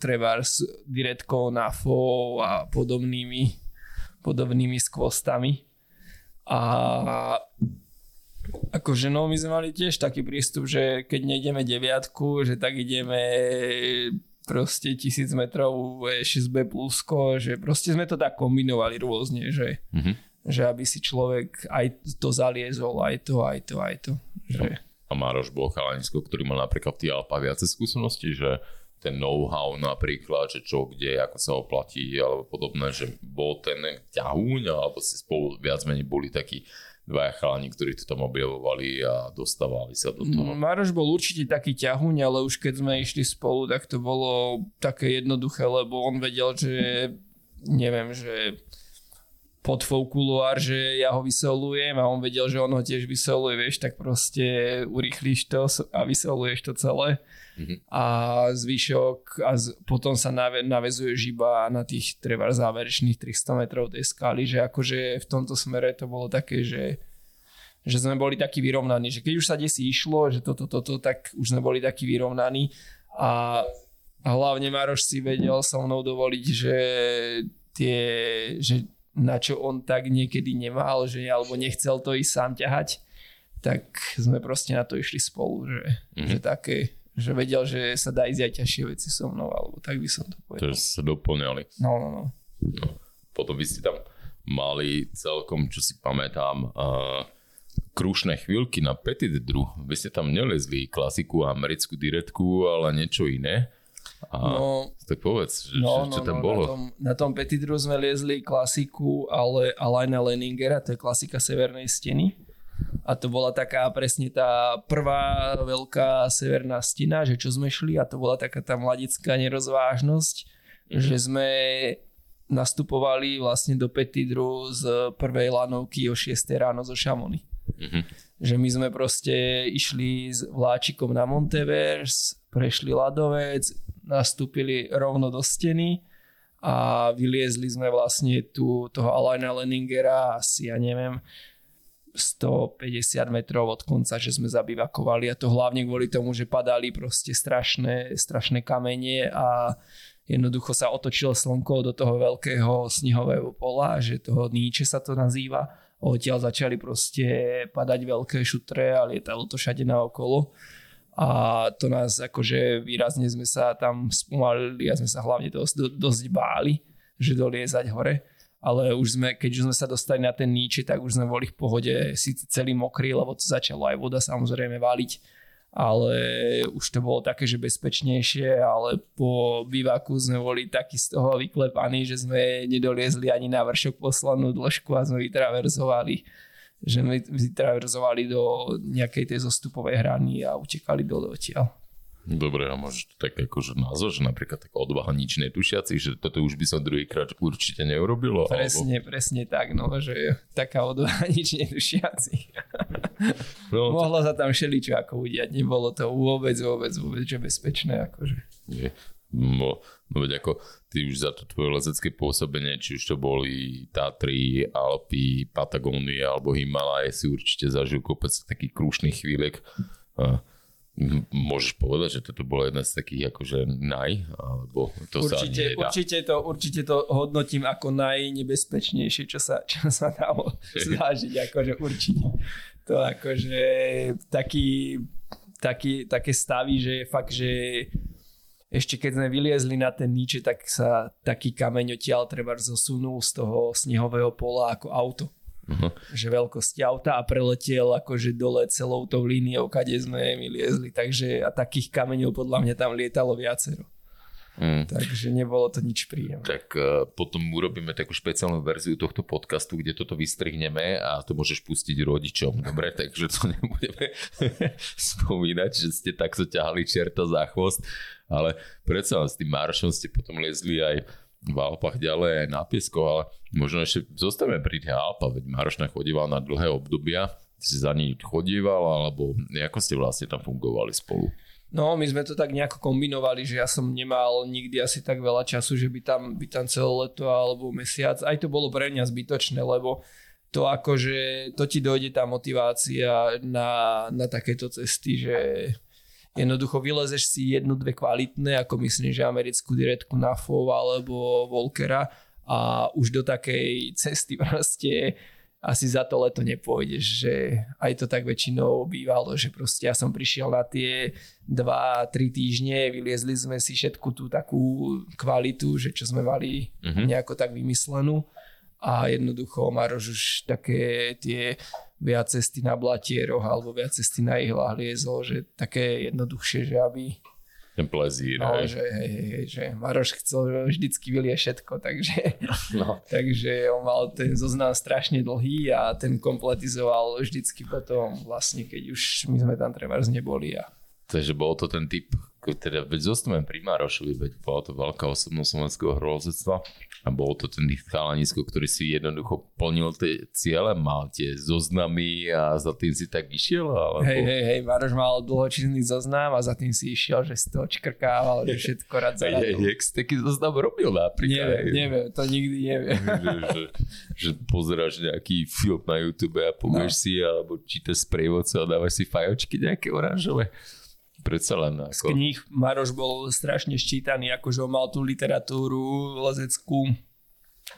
treba s direktkou na FO a podobnými podobnými skvostami. A akože no, my sme mali tiež taký prístup, že keď nejdeme deviatku, že tak ideme proste tisíc metrov 6B plusko, že proste sme to tak kombinovali rôzne, že, mm-hmm. že aby si človek aj to zaliezol, aj to, aj to, aj to. Že... A Mároš bol chalanisko, ktorý mal napríklad v tých Alpách viacej skúsenosti, že ten know-how napríklad, že čo, kde, ako sa oplatí alebo podobné, že bol ten ťahúň alebo si spolu viac menej boli takí dvaja chalani, ktorí to tam objavovali a dostávali sa do toho. Maroš bol určite taký ťahuň, ale už keď sme išli spolu, tak to bolo také jednoduché, lebo on vedel, že neviem, že pod kuloár, že ja ho vysolujem a on vedel, že on ho tiež vysoluje, vieš, tak proste urýchlíš to a vysoluješ to celé. Mm-hmm. A zvyšok a z, potom sa nave, navezuješ iba na tých treba záverečných 300 metrov tej skaly, že akože v tomto smere to bolo také, že že sme boli takí vyrovnaní, že keď už sa desi išlo, že toto, toto, tak už sme boli takí vyrovnaní a hlavne Maroš si vedel so mnou dovoliť, že tie, že na čo on tak niekedy nemal, že alebo nechcel to ísť sám ťahať, tak sme proste na to išli spolu, že, mm-hmm. že také, že vedel, že sa dá ísť aj ťažšie veci so mnou, alebo tak by som to povedal. Takže sa doplňali. No, no, no. no. Potom by ste tam mali celkom, čo si pamätám, uh, krušné chvíľky na Petit Dru. Vy ste tam nelezli klasiku americkú direktku, ale niečo iné. A no, tak povedz, že, no, čo no, tam no, bolo. Na tom, na tom Petitru sme liezli klasiku, ale Alaina Leningera, to je klasika Severnej steny. A to bola taká presne tá prvá veľká severná stina, že čo sme šli a to bola taká tá mladická nerozvážnosť, mm-hmm. že sme nastupovali vlastne do Petidru z prvej lanovky o 6 ráno zo Šamony. Mm-hmm. Že my sme proste išli s vláčikom na Montevers, prešli ľadovec, nastúpili rovno do steny a vyliezli sme vlastne tu toho Alaina Leningera asi, ja neviem, 150 metrov od konca, že sme zabivakovali a to hlavne kvôli tomu, že padali proste strašné, strašné kamene a jednoducho sa otočilo slnko do toho veľkého snehového pola, že toho Níče sa to nazýva. Odtiaľ začali proste padať veľké šutre a lietalo to všade naokolo. okolo a to nás akože výrazne sme sa tam spomalili a sme sa hlavne dosť, dosť báli, že doliezať hore. Ale už sme, keď už sme sa dostali na ten níči, tak už sme boli v pohode síce celý mokrý, lebo to začalo aj voda samozrejme valiť, ale už to bolo také, že bezpečnejšie, ale po bývaku sme boli takí z toho vyklepaní, že sme nedoliezli ani na vršok poslednú dĺžku a sme vytraverzovali že my vytraverzovali do nejakej tej zostupovej hrany a utekali dole odtiaľ. Dobre, a môžeš to tak akože nazvať, že napríklad tak odvaha nič netušiaci, že toto už by som druhýkrát určite neurobilo? Presne, alebo... presne tak, no, že taká odvaha nič netušiaci. No, Mohlo sa tam všeličo ako udiať, nebolo to vôbec, vôbec, vôbec, že bezpečné, akože. Nie. No, no veď ako ty už za to tvoje lezecké pôsobenie, či už to boli Tatry, Alpy, Patagónia alebo Himalaje, si určite zažil kopec takých krúšnych chvíľek. A môžeš povedať, že toto bolo jedna z takých akože naj, alebo to určite, sa určite to, určite to hodnotím ako najnebezpečnejšie, čo sa, čo sa dalo zažiť, akože určite. To akože taký, taký, také stavy, že fakt, že ešte keď sme vyliezli na ten níče, tak sa taký kameň odtiaľ treba zosunul z toho snehového pola ako auto. Uh-huh. Že veľkosti auta a preletel akože dole celou tou líniou, kade sme vyliezli. Takže a takých kameňov podľa mňa tam lietalo viacero. Mm. Takže nebolo to nič príjemné. Tak uh, potom urobíme takú špeciálnu verziu tohto podcastu, kde toto vystrihneme a to môžeš pustiť rodičom. Dobre, takže to nebudeme spomínať, že ste takto ťahali čerta za chvost, ale predsa s tým Maršom ste potom liezli aj v Alpách ďalej aj na piesko, ale možno ešte zostaneme pri tých Alpách, veď Maroš chodíval na dlhé obdobia, si za ním chodíval, alebo ako ste vlastne tam fungovali spolu? No, my sme to tak nejako kombinovali, že ja som nemal nikdy asi tak veľa času, že by tam, by tam celé leto alebo mesiac. Aj to bolo pre mňa zbytočné, lebo to akože, to ti dojde tá motivácia na, na takéto cesty, že jednoducho vylezeš si jednu, dve kvalitné, ako myslím, že americkú direktku na FOV alebo Volkera a už do takej cesty proste asi za to leto nepôjdeš, že aj to tak väčšinou bývalo, že proste ja som prišiel na tie 2-3 týždne, vyliezli sme si všetku tú takú kvalitu, že čo sme mali mm-hmm. nejako tak vymyslenú a jednoducho Maroš už také tie viac cesty na blatieroch alebo viac cesty na ihlách liezol, že také jednoduchšie, že aby ten plezír. No, hej. že, hej, hej, že Maroš chcel vždycky vylie všetko, takže, no. takže on mal ten zoznam strašne dlhý a ten kompletizoval vždycky potom vlastne, keď už my sme tam treba neboli. A... Takže bol to ten typ, teda veď zostaneme pri Marošovi, veď bola to veľká osobnosť slovenského hrozectva a bol to ten chalanisko, ktorý si jednoducho plnil tie ciele, mal tie zoznamy a za tým si tak išiel? Alebo... Hej, hej, hej, Maroš mal dlhočinný zoznam a za tým si išiel, že si to očkrkával, že všetko rád za hej, Jak si taký zoznam robil napríklad? Neviem, neviem, to nikdy neviem. že, že, že pozeráš nejaký film na YouTube a povieš no. si, alebo čítaš sprievodce a dávaš si fajočky nejaké oranžové. Predsa len z kníh Maroš bol strašne ščítaný, akože on mal tú literatúru lezeckú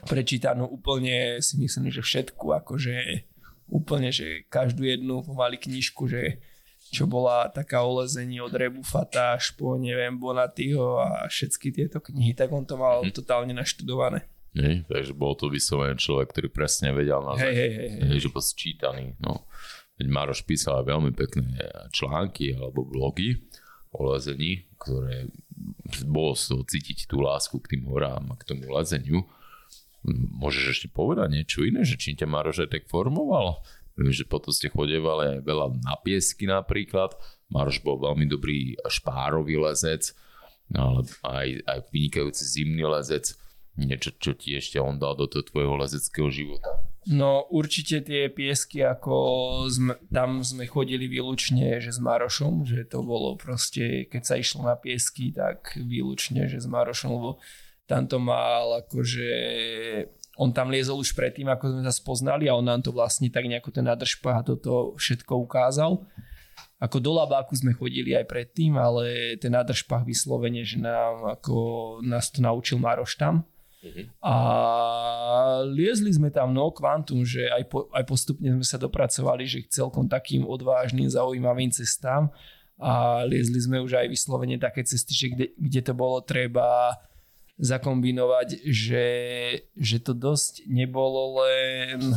prečítanú úplne, si myslím, že všetku, akože úplne, že každú jednu pomaly knižku, že čo bola taká o lezení od Rebufata až po, neviem, Bonatyho a všetky tieto knihy, tak on to mal mm. totálne naštudované. Nie, takže bol to vyslovený človek, ktorý presne vedel na hej, hej, hej, hej. že bol sčítaný. No. Veď Maroš písal veľmi pekné články alebo blogy o lezení, ktoré bolo z toho cítiť tú lásku k tým horám a k tomu lezeniu. Môžeš ešte povedať niečo iné, že čím ťa Maroš aj tak formoval? Viem, že potom ste chodevali aj veľa na piesky napríklad. Maroš bol veľmi dobrý špárový lezec, ale aj, aj vynikajúci zimný lezec. Niečo, čo ti ešte on dal do toho tvojho lezeckého života? No určite tie piesky, ako sme, tam sme chodili výlučne, že s Marošom, že to bolo proste, keď sa išlo na piesky, tak výlučne, že s Marošom, lebo tam to mal akože on tam liezol už predtým, ako sme sa spoznali a on nám to vlastne tak nejako ten nadržpa a toto všetko ukázal. Ako do labáku sme chodili aj predtým, ale ten nadržpach vyslovene, že nám ako nás to naučil Maroš tam. Uh-huh. A liezli sme tam no kvantum, že aj, po, aj postupne sme sa dopracovali, že celkom takým odvážnym, zaujímavým cestám a liezli sme už aj vyslovene také cesty, že kde, kde to bolo treba zakombinovať, že, že to dosť nebolo len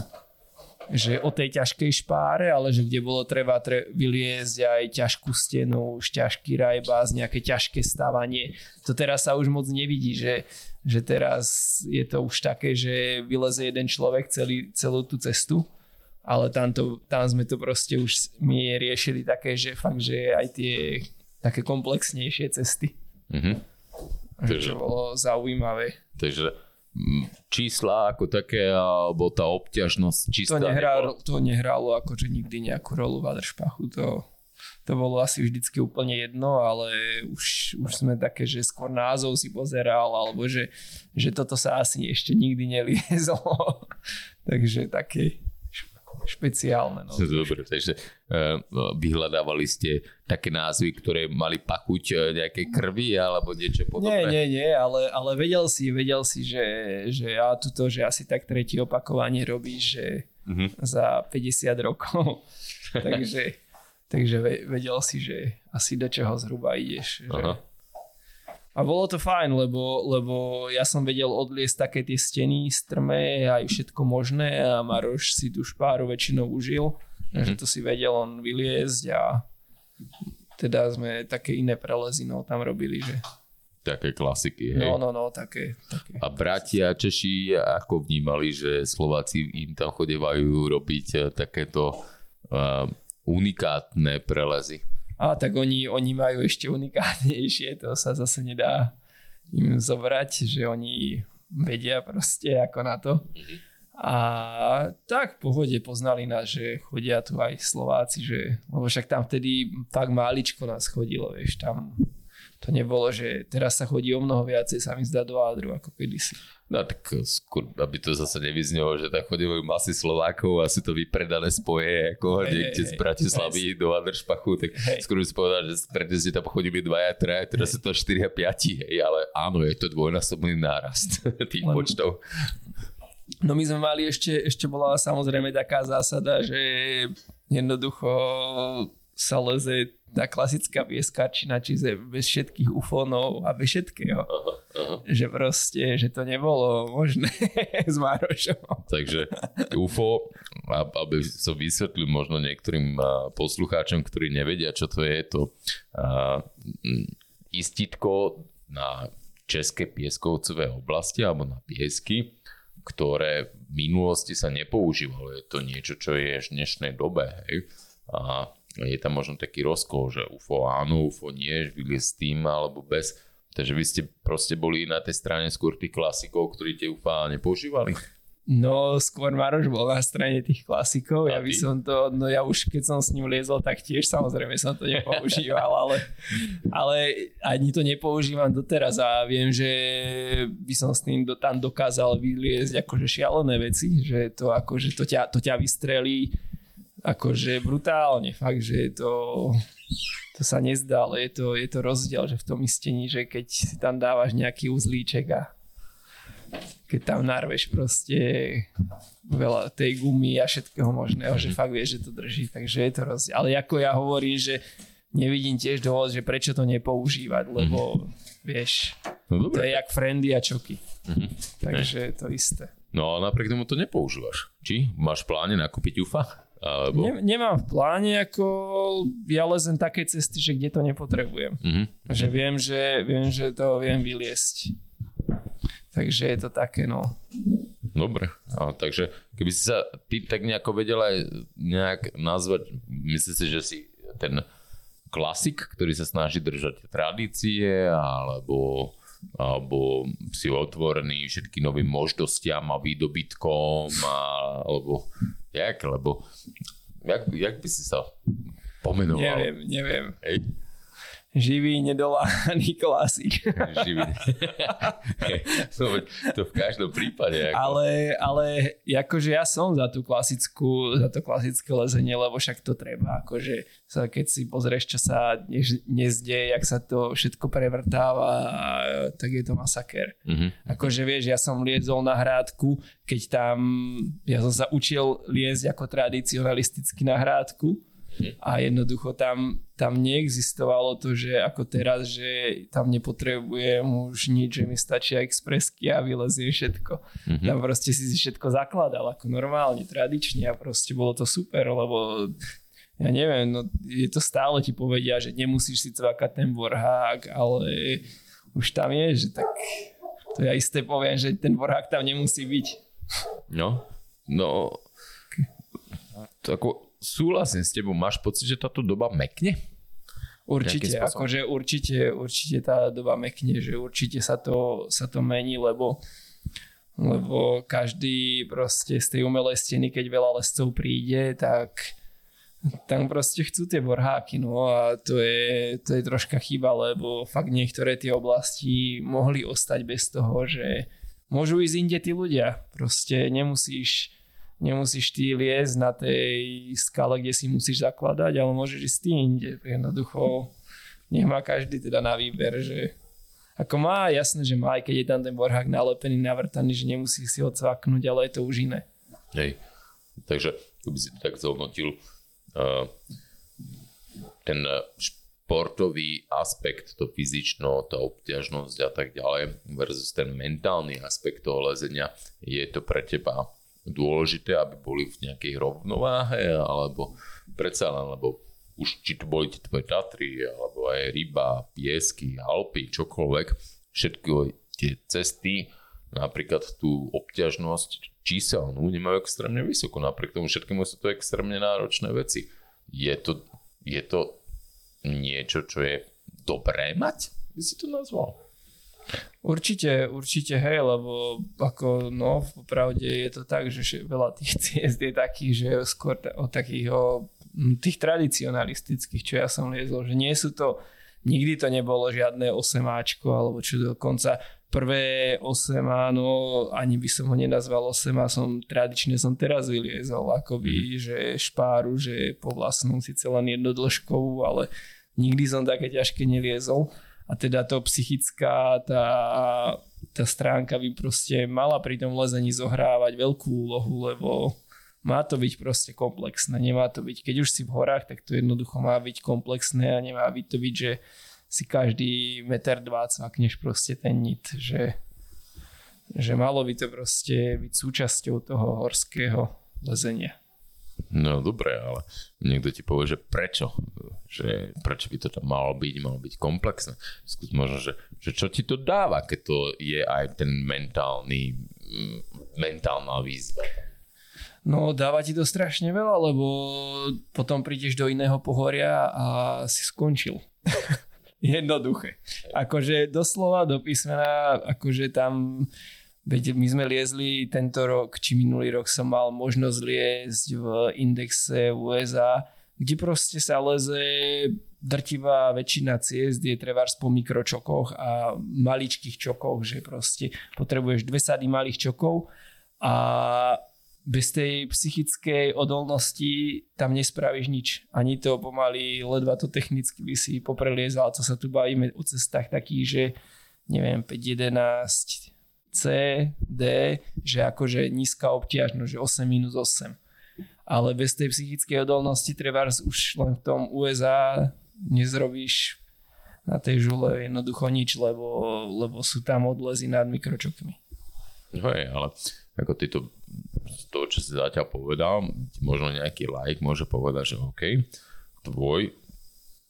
že o tej ťažkej špáre, ale že kde bolo treba tre- vyliezť aj ťažkú stenu, už ťažký rajbás, nejaké ťažké stávanie. To teraz sa už moc nevidí, že, že teraz je to už také, že vyleze jeden človek celý, celú tú cestu, ale tam, to, tam sme to proste už my riešili také, že fakt, že aj tie také komplexnejšie cesty. Mm-hmm. Takže, to bolo zaujímavé. Takže čísla ako také, alebo tá obťažnosť čistá? To, nehralo, to nehralo akože nikdy nejakú rolu v Adršpachu. To, to bolo asi vždycky úplne jedno, ale už, už sme také, že skôr názov si pozeral, alebo že, že toto sa asi ešte nikdy neliezlo. Takže také špeciálne. No. Dobre, takže uh, vyhľadávali ste také názvy, ktoré mali pachuť uh, nejakej krvi alebo niečo podobné? Nie, nie, nie, ale, ale vedel si, vedel si, že, že ja tuto, že asi tak tretie opakovanie robíš, že uh-huh. za 50 rokov. takže, takže vedel si, že asi do čoho zhruba ideš. Že... Uh-huh. A bolo to fajn, lebo, lebo ja som vedel odliesť také tie steny strmé aj všetko možné a Maroš si tú špáru väčšinou užil, mm-hmm. že to si vedel on vyliezť a teda sme také iné prelezy no, tam robili, že také klasiky. Hej. No, no, no, také, také. A bratia Češi ako vnímali, že Slováci im tam chodevajú robiť eh, takéto uh, unikátne prelezy? A tak oni, oni majú ešte unikátnejšie, to sa zase nedá im zobrať, že oni vedia proste ako na to. A tak v pohode poznali nás, že chodia tu aj Slováci, že, lebo však tam vtedy fakt máličko nás chodilo, vieš, tam to nebolo, že teraz sa chodí o mnoho viacej, sa mi zdá do Ádru ako kedysi. No tak skôr, aby to zase nevyznelo, že tam chodí masy Slovákov a sú to vypredané spoje ako hey, niekde hey, z Bratislavy hey, do Adršpachu, tak hey. skôr si povedal, že predtým ste tam chodili dvaja, traja, teraz hey. sú to 4 a 5, hej, ale áno, je to dvojnásobný nárast tých Len... počtov. No my sme mali ešte, ešte bola samozrejme taká zásada, že jednoducho sa leze tá klasická pieskarčina, čiže bez všetkých ufónov a bez všetkého. Aha, aha. Že proste, že to nebolo možné s Márošom. Takže UFO, aby som vysvetlil možno niektorým poslucháčom, ktorí nevedia, čo to je, to istitko na české pieskovcové oblasti alebo na piesky, ktoré v minulosti sa nepoužívalo. Je to niečo, čo je v dnešnej dobe. Hej? A je tam možno taký rozkol, že UFO áno, UFO nie, vyliesť s tým alebo bez. Takže vy ste proste boli na tej strane skôr tých klasikov, ktorí tie UFO nepoužívali? No, skôr Maroš bol na strane tých klasikov, ja by som to, no ja už keď som s ním liezol, tak tiež samozrejme som to nepoužíval, ale, ale ani to nepoužívam doteraz a viem, že by som s tým do, tam dokázal vyliezť akože šialené veci, že to akože to ťa, to ťa vystrelí akože brutálne, fakt, že je to, to sa nezdá, ale je to, je to rozdiel, že v tom istení, že keď si tam dávaš nejaký uzlíček a keď tam narveš proste veľa tej gumy a všetkého možného, že fakt vieš, že to drží, takže je to rozdiel. Ale ako ja hovorím, že nevidím tiež dôvod, že prečo to nepoužívať, lebo mm-hmm. vieš, no, to je jak friendy a čoky. Mm-hmm. Takže je to isté. No a napriek tomu to nepoužívaš. Či? Máš v pláne nakúpiť UFA? Alebo... Ne, nemám v pláne, ako ja lezem také cesty, že kde to nepotrebujem. Mm-hmm. Že viem, že viem, že to viem vyliesť. Takže je to také, no. Dobre, a takže keby si sa ty tak nejako vedel aj nejak nazvať, myslím si, že si ten klasik, ktorý sa snaží držať tradície, alebo, alebo si otvorený všetkým novým možnostiam a výdobytkom, a, alebo jak, lebo jak, jak by si sa pomenoval? Neviem, neviem. Hej živý, nedoláhaný klasik. živý. no, to v každom prípade. Ako... Ale, ale akože ja som za tú klasickú, za to klasické lezenie, lebo však to treba. Akože sa, keď si pozrieš, čo sa dnes, dnes deje, jak sa to všetko prevrtáva, tak je to masaker. Mm-hmm. Akože vieš, ja som liezol na hrádku, keď tam, ja som sa učil liezť ako tradicionalisticky na hrádku, a jednoducho tam, tam neexistovalo to, že ako teraz, že tam nepotrebujem už nič, že mi stačia expresky a vyleziem všetko. Mm-hmm. Tam proste si všetko zakladal ako normálne, tradične a proste bolo to super, lebo ja neviem, no je to stále ti povedia, že nemusíš si cvakať ten vorhák, ale už tam je, že tak to ja isté poviem, že ten vorhák tam nemusí byť. No, no, tako, súhlasím s tebou. Máš pocit, že táto doba mekne? Určite, akože určite, určite tá doba mekne, že určite sa to, sa to mení, lebo, lebo každý proste z tej umelej steny, keď veľa lescov príde, tak tam proste chcú tie borháky, no a to je, to je troška chyba, lebo fakt niektoré tie oblasti mohli ostať bez toho, že môžu ísť inde tí ľudia. Proste nemusíš nemusíš ty liesť na tej skale, kde si musíš zakladať, ale môžeš ísť ty inde. Jednoducho nech má každý teda na výber, že ako má, jasné, že má, aj keď je tam ten borhák nalepený, navrtaný, že nemusí si ho cvaknúť, ale je to už iné. Hej, takže by si tak zhodnotil uh, ten športový aspekt, to fyzično, tá obťažnosť a tak ďalej versus ten mentálny aspekt toho lezenia, je to pre teba dôležité, aby boli v nejakej rovnováhe, alebo predsa len, lebo už či to boli tie tvoje Tatry, alebo aj ryba, piesky, Alpy, čokoľvek, všetky tie cesty, napríklad tú obťažnosť číselnú nemajú extrémne vysoko. Napriek tomu všetkému sú to extrémne náročné veci. Je to, je to niečo, čo je dobré mať? By si to nazval? Určite, určite hej, lebo ako no, v pravde je to tak, že veľa tých ciest je takých, že skôr o takých o tých tradicionalistických, čo ja som liezol, že nie sú to, nikdy to nebolo žiadne osemáčko, alebo čo dokonca prvé osema, no ani by som ho nenazval osema, som tradične som teraz vyliezol, akoby, mm. že špáru, že po vlastnú síce len jednodĺžkovú, ale nikdy som také ťažké neliezol a teda to psychická tá, tá stránka by proste mala pri tom lezení zohrávať veľkú úlohu, lebo má to byť proste komplexné, nemá to byť, keď už si v horách, tak to jednoducho má byť komplexné a nemá byť to byť, že si každý meter dva cvakneš proste ten nit, že, že malo by to proste byť súčasťou toho horského lezenia. No dobre, ale niekto ti povie, že prečo? Že prečo by to tam malo byť, malo byť komplexné. Skús možno, že, že čo ti to dáva, keď to je aj ten mentálny, mm, mentálna výzva. No dáva ti to strašne veľa, lebo potom prídeš do iného pohoria a si skončil. Jednoduché. Akože doslova do písmena, akože tam Veď my sme liezli tento rok, či minulý rok som mal možnosť liezť v indexe USA, kde proste sa leze drtivá väčšina ciest je trebárs po mikročokoch a maličkých čokoch, že proste potrebuješ dve sady malých čokov a bez tej psychickej odolnosti tam nespravíš nič. Ani to pomaly, ledva to technicky by si popreliezal, co sa tu bavíme o cestách takých, že neviem, 5, 11, C, D, že akože nízka obťažnosť, že 8 minus 8. Ale bez tej psychickej odolnosti treba už len v tom USA nezrobíš na tej žule jednoducho nič, lebo, lebo sú tam odlezy nad mikročokmi. Je, ale ako ty to, to, čo si zatiaľ povedal, možno nejaký like môže povedať, že OK, tvoj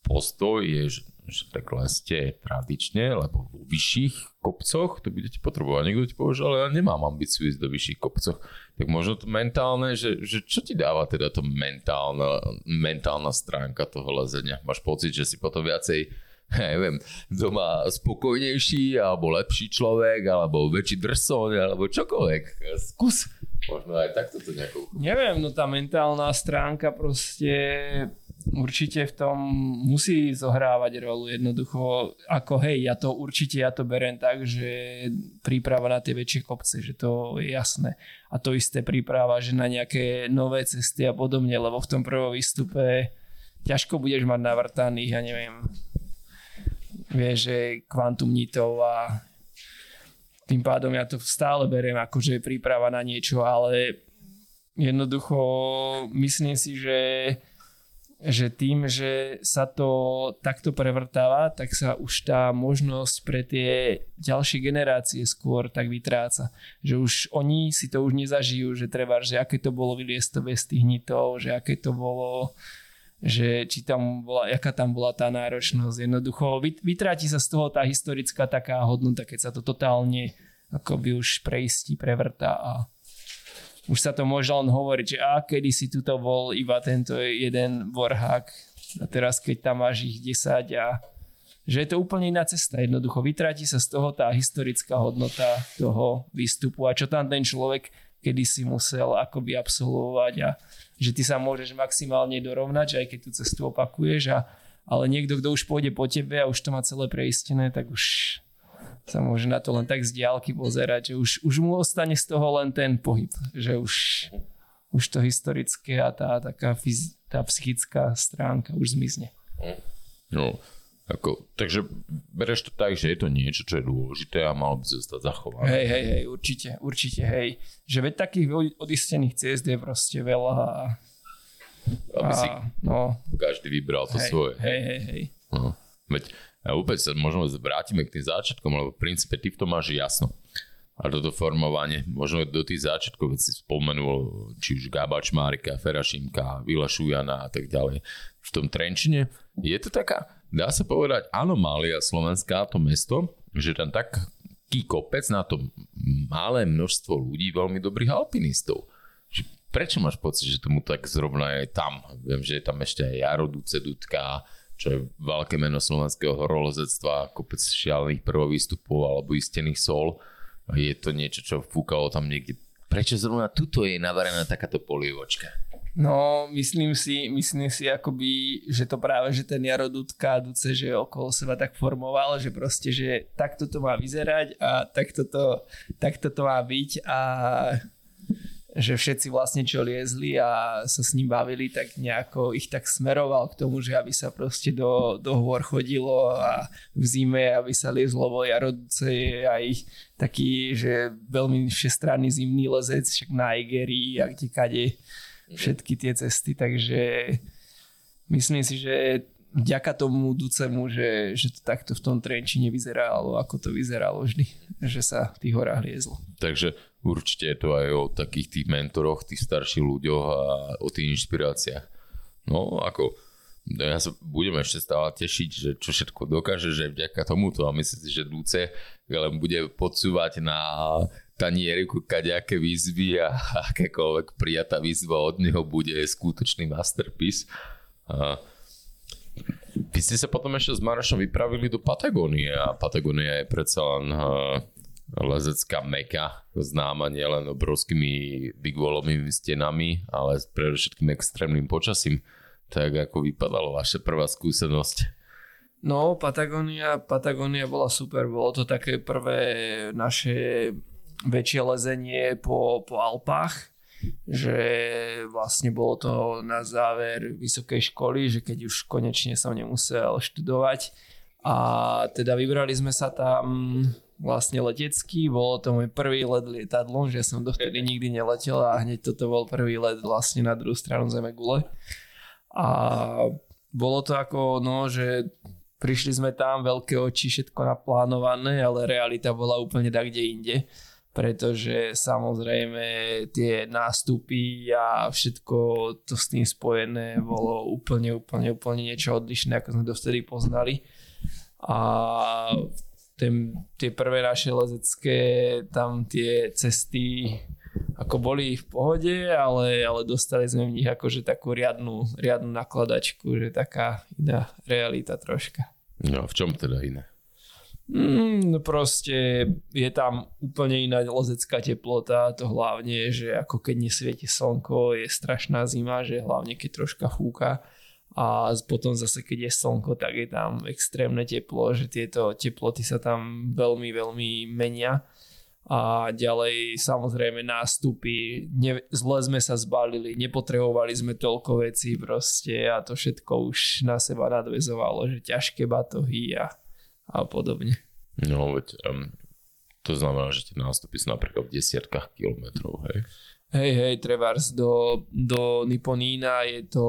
postoj je, že že tak leste tradične, lebo v vyšších kopcoch to budete potrebovať. Niekto ti povie, že ale ja nemám ambíciu ísť do vyšších kopcoch. Tak možno to mentálne, že, že čo ti dáva teda to mentálna, mentálna stránka toho lezenia? Máš pocit, že si potom viacej neviem, doma spokojnejší, alebo lepší človek, alebo väčší drsoň, alebo čokoľvek. Skús. Možno aj takto to nejako... Neviem, no tá mentálna stránka proste určite v tom musí zohrávať rolu jednoducho, ako hej, ja to určite, ja to berem tak, že príprava na tie väčšie kopce, že to je jasné. A to isté príprava, že na nejaké nové cesty a podobne, lebo v tom prvom výstupe ťažko budeš mať navrtaných, ja neviem, vieš, že kvantum nitov a tým pádom ja to stále beriem ako, že príprava na niečo, ale jednoducho myslím si, že že tým, že sa to takto prevrtáva, tak sa už tá možnosť pre tie ďalšie generácie skôr tak vytráca. Že už oni si to už nezažijú, že treba, že aké to bolo vyliesť to bez tých nitov, že aké to bolo že či tam bola, jaká tam bola tá náročnosť. Jednoducho vytráti sa z toho tá historická taká hodnota, keď sa to totálne akoby už preistí, prevrtá a už sa to môže len hovoriť, že a kedy si tuto bol iba tento jeden vorhák a teraz keď tam máš ich 10 a že je to úplne iná cesta. Jednoducho vytráti sa z toho tá historická hodnota toho výstupu a čo tam ten človek kedy si musel akoby absolvovať a že ty sa môžeš maximálne dorovnať, aj keď tú cestu opakuješ a ale niekto, kto už pôjde po tebe a už to má celé preistené, tak už sa môže na to len tak z diálky pozerať, že už, už mu ostane z toho len ten pohyb, že už, už to historické a tá taká fyz, tá psychická stránka už zmizne. No, ako, takže bereš to tak, že je to niečo, čo je dôležité a malo by zostať zachované. Hej, hej, hej, určite, určite, hej. Že veď takých odistených ciest je proste veľa a, aby a, si no, každý vybral to hej, svoje. Hej, hej, hej. No, veď a opäť sa možno vrátime k tým záčiatkom, lebo v princípe ty v tom máš jasno. A toto formovanie, možno do tých záčiatkov, keď si spomenul, či už Gabač Márika, Ferašimka, Vila Šujana a tak ďalej. V tom Trenčine je to taká, dá sa povedať, anomália Slovenská, to mesto, že tam taký kopec na to malé množstvo ľudí, veľmi dobrých alpinistov. Prečo máš pocit, že tomu tak zrovna je tam? Viem, že je tam ešte aj Jaro Ducedutka, čo je veľké meno slovenského horolezectva, kopec šialených prvovýstupov alebo istených sol. Je to niečo, čo fúkalo tam niekde. Prečo zrovna tuto je navarená takáto polievočka? No, myslím si, myslím si akoby, že to práve, že ten Jaro Dudka Duce, že okolo seba tak formoval, že proste, že takto to má vyzerať a takto to, takto to má byť a že všetci vlastne čo liezli a sa s ním bavili, tak nejako ich tak smeroval k tomu, že aby sa proste do, do hôr chodilo a v zime, aby sa liezlo, bo Jarodce je aj taký, že veľmi všestranný zimný lezec, však na Igerii a kde kade všetky tie cesty, takže myslím si, že vďaka tomu Ducemu, že, že to takto v tom Trenčine vyzeralo, ako to vyzeralo vždy, že sa v tých horách liezlo. Takže určite je to aj o takých tých mentoroch, tých starších ľuďoch a o tých inšpiráciách. No, ako ja sa budem ešte stále tešiť, že čo všetko dokáže, že vďaka tomuto a myslím si, že Duce len bude podsúvať na tanieriku kaďaké výzvy a akékoľvek prijatá výzva od neho bude skutočný masterpiece. A vy ste sa potom ešte s Marošom vypravili do Patagónie a Patagónia je predsa len lezecká meka, známa nielen obrovskými bigvolovými stenami, ale predovšetkým extrémnym počasím. Tak ako vypadala vaša prvá skúsenosť? No, Patagonia, Patagonia bola super, bolo to také prvé naše väčšie lezenie po, po Alpách že vlastne bolo to na záver vysokej školy, že keď už konečne som nemusel študovať a teda vybrali sme sa tam vlastne letecký, bolo to môj prvý let lietadlom, že som dovtedy nikdy neletel a hneď toto bol prvý let vlastne na druhú stranu Zeme gule. A bolo to ako, no, že prišli sme tam, veľké oči, všetko naplánované, ale realita bola úplne tak, kde inde pretože samozrejme tie nástupy a všetko to s tým spojené bolo úplne, úplne, úplne niečo odlišné, ako sme dovtedy poznali. A ten, tie prvé naše lezecké, tam tie cesty ako boli v pohode, ale, ale dostali sme v nich akože takú riadnu, riadnu nakladačku, že taká iná realita troška. No v čom teda iné? Mm, no proste je tam úplne iná lezecká teplota, to hlavne, že ako keď nesvieti slnko, je strašná zima, že hlavne keď troška fúka a potom zase keď je slnko, tak je tam extrémne teplo, že tieto teploty sa tam veľmi, veľmi menia a ďalej samozrejme nástupy, ne, zle sme sa zbalili, nepotrebovali sme toľko vecí proste a to všetko už na seba nadvezovalo, že ťažké batohy a a podobne. No veď um, to znamená, že tie nástupy sú napríklad v desiatkách kilometrov, hej? Hej, hej, Trevars do, do Niponína je to,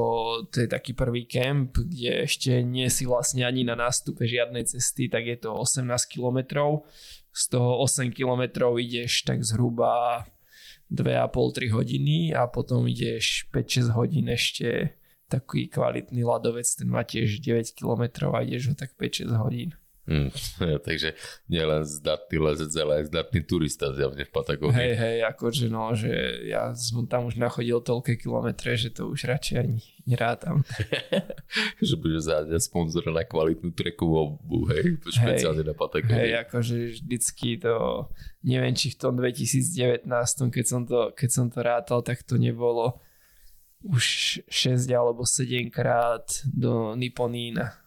to je taký prvý kemp, kde ešte nie si vlastne ani na nástupe žiadnej cesty, tak je to 18 kilometrov. Z toho 8 kilometrov ideš tak zhruba 2,5-3 hodiny a potom ideš 5-6 hodín ešte taký kvalitný ľadovec, ten má tiež 9 km a ideš ho tak 5-6 hodín. Hmm, takže nielen zdatný lezec, ale aj zdatný turista zjavne v Patagónii. Hej, hej, akože no, že ja som tam už nachodil toľké kilometre, že to už radšej ani nerátam. že budeš zájať sponzora na kvalitnú trekovú obu, hej, špeciálne hej, na Patagónii. Hej, akože vždycky to, neviem, či v tom 2019, keď som to, keď som to rátal, tak to nebolo už 6 alebo 7 krát do Niponína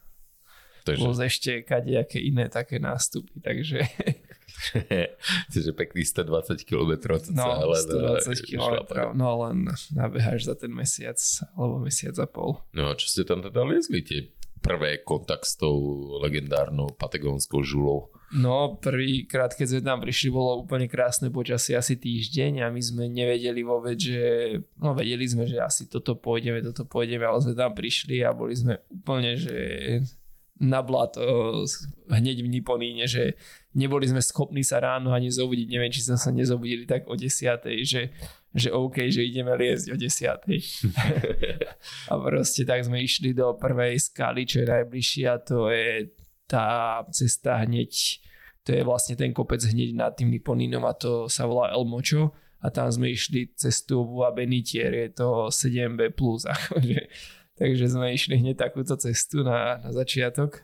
Takže... Plus ešte kadejaké iné také nástupy, takže... Čiže pekný 120 km No, len 120 km, no len nabeháš za ten mesiac alebo mesiac a pol. No a čo ste tam teda liezli tie prvé kontakt s tou legendárnou patagónskou žulou? No, prvýkrát, keď sme tam prišli, bolo úplne krásne počasie, asi týždeň a my sme nevedeli vôbec, že, no vedeli sme, že asi toto pôjdeme, toto pôjdeme, ale sme tam prišli a boli sme úplne, že na blato hneď v Niponíne, že neboli sme schopní sa ráno ani zobudiť, neviem, či sme sa nezobudili tak o desiatej, že, že OK, že ideme liesť o desiatej. a proste tak sme išli do prvej skaly, čo je najbližšia, to je tá cesta hneď, to je vlastne ten kopec hneď nad tým Niponínom a to sa volá El Mocho a tam sme išli cestu a Benitier, je to 7B+, akože Takže sme išli hneď takúto cestu na, na začiatok.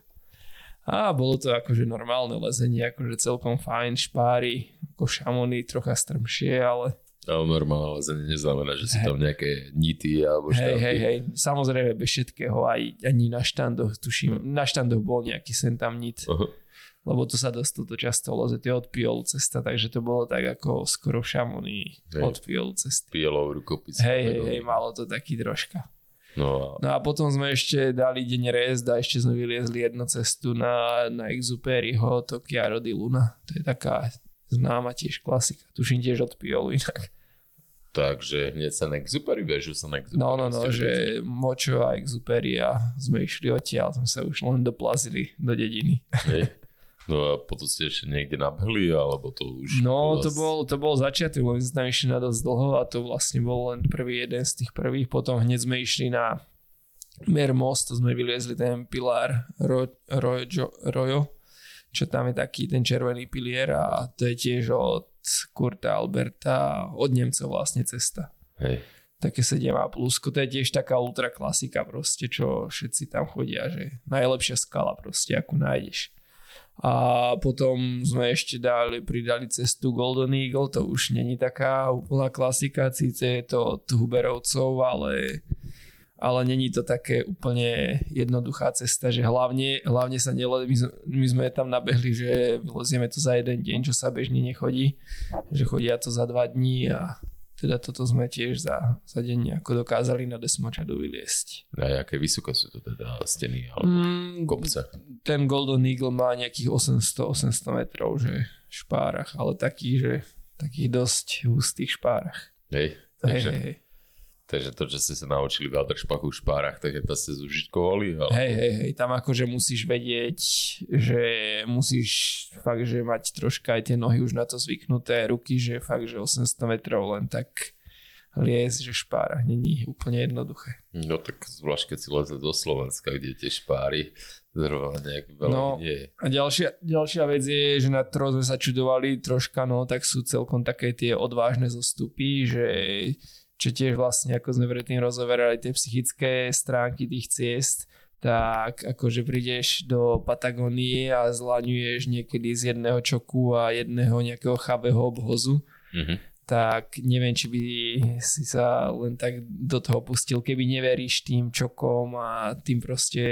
A bolo to akože normálne lezenie, akože celkom fajn, špáry, ako šamony, trocha strmšie, ale... Ale normálne lezenie neznamená, že sú tam nejaké nity alebo štáty. Hej, hej, hej, samozrejme bez všetkého, aj ani na štandoch, tuším, na štandoch bol nejaký sen tam nit. Uh-huh. Lebo to sa dosť toto často leze, to je od Piolu cesta, takže to bolo tak ako skoro v Šamoni od Piolu cesty. Pielov rukopis. Hej, hej, hej, malo to taký troška. No a... no a potom sme ešte dali deň rest a ešte sme vyliezli jednu cestu na, na Exuperiho, to Chiaro di Luna. To je taká známa tiež klasika. Tuším tiež od Piolu inak. Takže hneď sa na Exuperi bežu sa na Exuperi. No, no, no, že Močo a Exuperi a sme išli odtiaľ, sme sa už len doplazili do dediny. Hej. No a potom ste ešte niekde nabehli, alebo to už... No, vás... to bol, to bol začiatok, lebo sme išli na dosť dlho a to vlastne bol len prvý jeden z tých prvých. Potom hneď sme išli na Mermost, to sme vyliezli ten pilár Ro, Rojo, Rojo, čo tam je taký ten červený pilier a to je tiež od Kurta Alberta, od Nemcov vlastne cesta. Hej. Také 7 a plusko, to je tiež taká ultra klasika proste, čo všetci tam chodia, že najlepšia skala proste, akú nájdeš a potom sme ešte dali, pridali cestu Golden Eagle, to už není taká úplná klasika, síce je to od Huberovcov, ale, ale není to také úplne jednoduchá cesta, že hlavne, hlavne sa nele, my, my sme tam nabehli, že vylezieme to za jeden deň, čo sa bežne nechodí, že chodia to za dva dní a teda toto sme tiež za, za deň ako dokázali na Desmočadu vyliesť. A aké vysoké sú to teda steny alebo mm, kopce? Ten Golden Eagle má nejakých 800-800 metrov, že špárach, ale taký, že takých dosť hustých špárach. Hej, takže, hej, hej. Takže to, že ste sa naučili v Alderšpachu v špárach, tak to ste zužitkovali? Ale... Hej, hej, hej, tam akože musíš vedieť, že musíš fakt, že mať troška aj tie nohy už na to zvyknuté, ruky, že fakt, že 800 metrov len tak lies, že špára není úplne jednoduché. No tak zvlášť keď si leze do Slovenska, kde tie špáry zrovna nejak veľa no, nie je. A ďalšia, ďalšia vec je, že na ktorou sme sa čudovali troška, no tak sú celkom také tie odvážne zostupy, že čo tiež vlastne ako sme predtým rozoberali tie psychické stránky tých ciest, tak akože prídeš do Patagónie a zlaňuješ niekedy z jedného čoku a jedného nejakého chabého obhozu. Mm-hmm tak neviem, či by si sa len tak do toho pustil, keby neveríš tým čokom a tým proste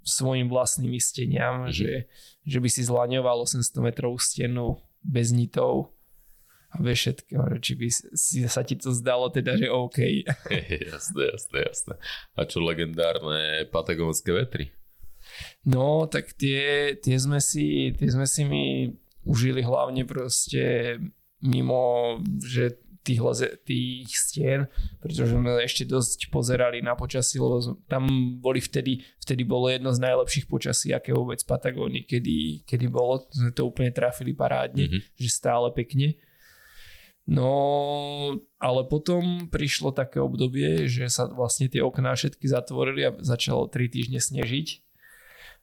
svojim vlastným isteniam, mm-hmm. že, že by si zlaňoval 800 metrovú stenu bez nitov a bez všetkého, že či by si, sa ti to zdalo teda, že OK. jasné, jasné, jasné. A čo legendárne patagónske vetry? No, tak tie, tie, sme si, tie sme si my užili hlavne proste mimo že tých, leze, tých stien, pretože sme ešte dosť pozerali na počasí, lebo tam boli vtedy, vtedy bolo jedno z najlepších počasí, aké vôbec Patagóny, kedy, kedy bolo, sme to úplne trafili parádne, mm-hmm. že stále pekne. No, ale potom prišlo také obdobie, že sa vlastne tie okná všetky zatvorili a začalo 3 týždne snežiť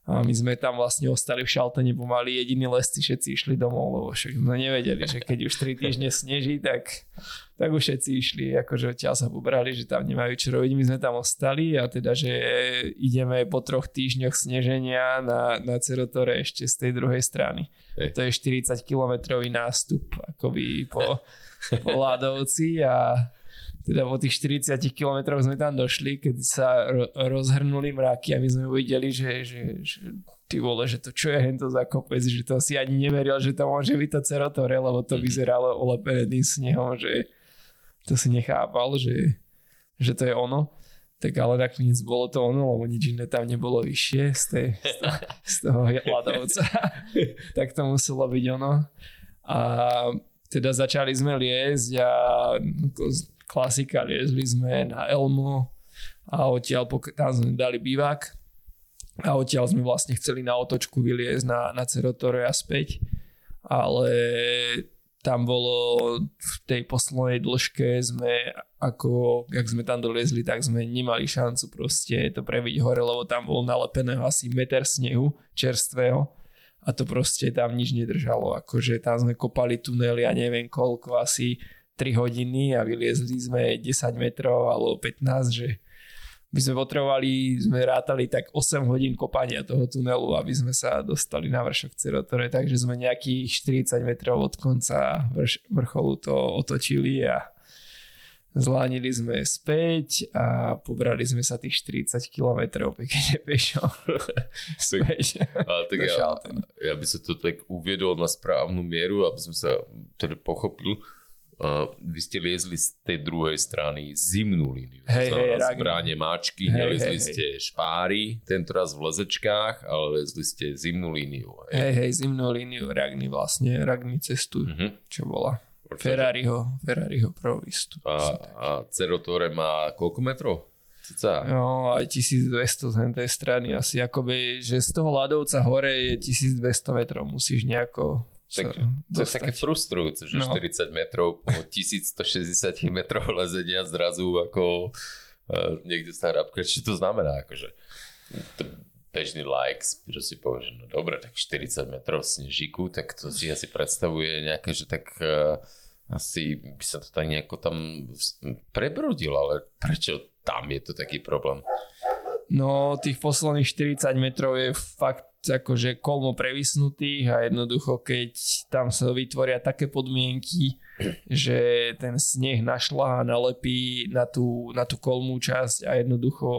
a my sme tam vlastne ostali v Šaltene pomaly jediní lesci, všetci išli domov, lebo však sme nevedeli, že keď už 3 týždne sneží, tak, tak už všetci išli, akože odtiaľ sa pobrali, že tam nemajú čo robiť. My sme tam ostali a teda, že ideme po troch týždňoch sneženia na, na Cerotore ešte z tej druhej strany. To je 40 kilometrový nástup akoby po, po Ládovci a teda po tých 40 kilometroch sme tam došli, keď sa ro- rozhrnuli mraky a my sme uvideli, že, že, že ty vole, že to čo je hento za kopec, že to si ani neveril, že to môže byť to Cerotore, lebo to mhm. vyzeralo olepené tým snehom, že to si nechápal, že, že to je ono. Tak ale nakoniec bolo to ono, lebo nič iné tam nebolo vyššie z, tej, z, toho, z toho hľadovca. tak to muselo byť ono. A teda začali sme liezť a klasika, liezli sme na Elmo a odtiaľ tam sme dali bývak a odtiaľ sme vlastne chceli na otočku vyliezť na, na Cerotore a späť, ale tam bolo v tej poslednej dĺžke sme ako, jak sme tam doliezli, tak sme nemali šancu proste to previť hore, lebo tam bolo nalepeného asi meter snehu čerstvého a to proste tam nič nedržalo, akože tam sme kopali tunely a neviem koľko, asi 3 hodiny a vyliezli sme 10 metrov alebo 15, že by sme potrebovali, sme rátali tak 8 hodín kopania toho tunelu, aby sme sa dostali na vršok Cerotore, takže sme nejakých 40 metrov od konca vrš- vrcholu to otočili a zlánili sme späť a pobrali sme sa tých 40 kilometrov. Pekne pešo. Späť. Ale tak ja, ja by sa to tak uviedol na správnu mieru, aby som sa teda pochopil Uh, vy ste liezli z tej druhej strany zimnú líniu. Hej, hej, zbráne máčky, hej, nelezli hej, ste hej. špáry, tentoraz v lezečkách, ale lezli ste zimnú líniu. Hej, hej, hej zimnú líniu Ragny vlastne, Ragny cestu, uh-huh. čo bola. Ferrariho, Ferrariho provistu. A, a Cerotore má koľko metrov? Cica. No, aj 1200 z tej strany asi akoby, že z toho ľadovca hore je 1200 metrov, musíš nejako tak, to je také frustrujúce, že no. 40 metrov po 1160 metrov lezenia zrazu ako uh, niekde sa hrábka, čo to znamená, akože bežný likes, že si povie, že no dobre, tak 40 metrov snežíku, tak to si asi predstavuje nejaké, že tak uh, asi by sa to tak nejako tam prebrodilo, ale prečo tam je to taký problém? No, tých posledných 40 metrov je fakt akože kolmo previsnutých a jednoducho keď tam sa vytvoria také podmienky, že ten sneh našla a nalepí na tú, na tú kolmú časť a jednoducho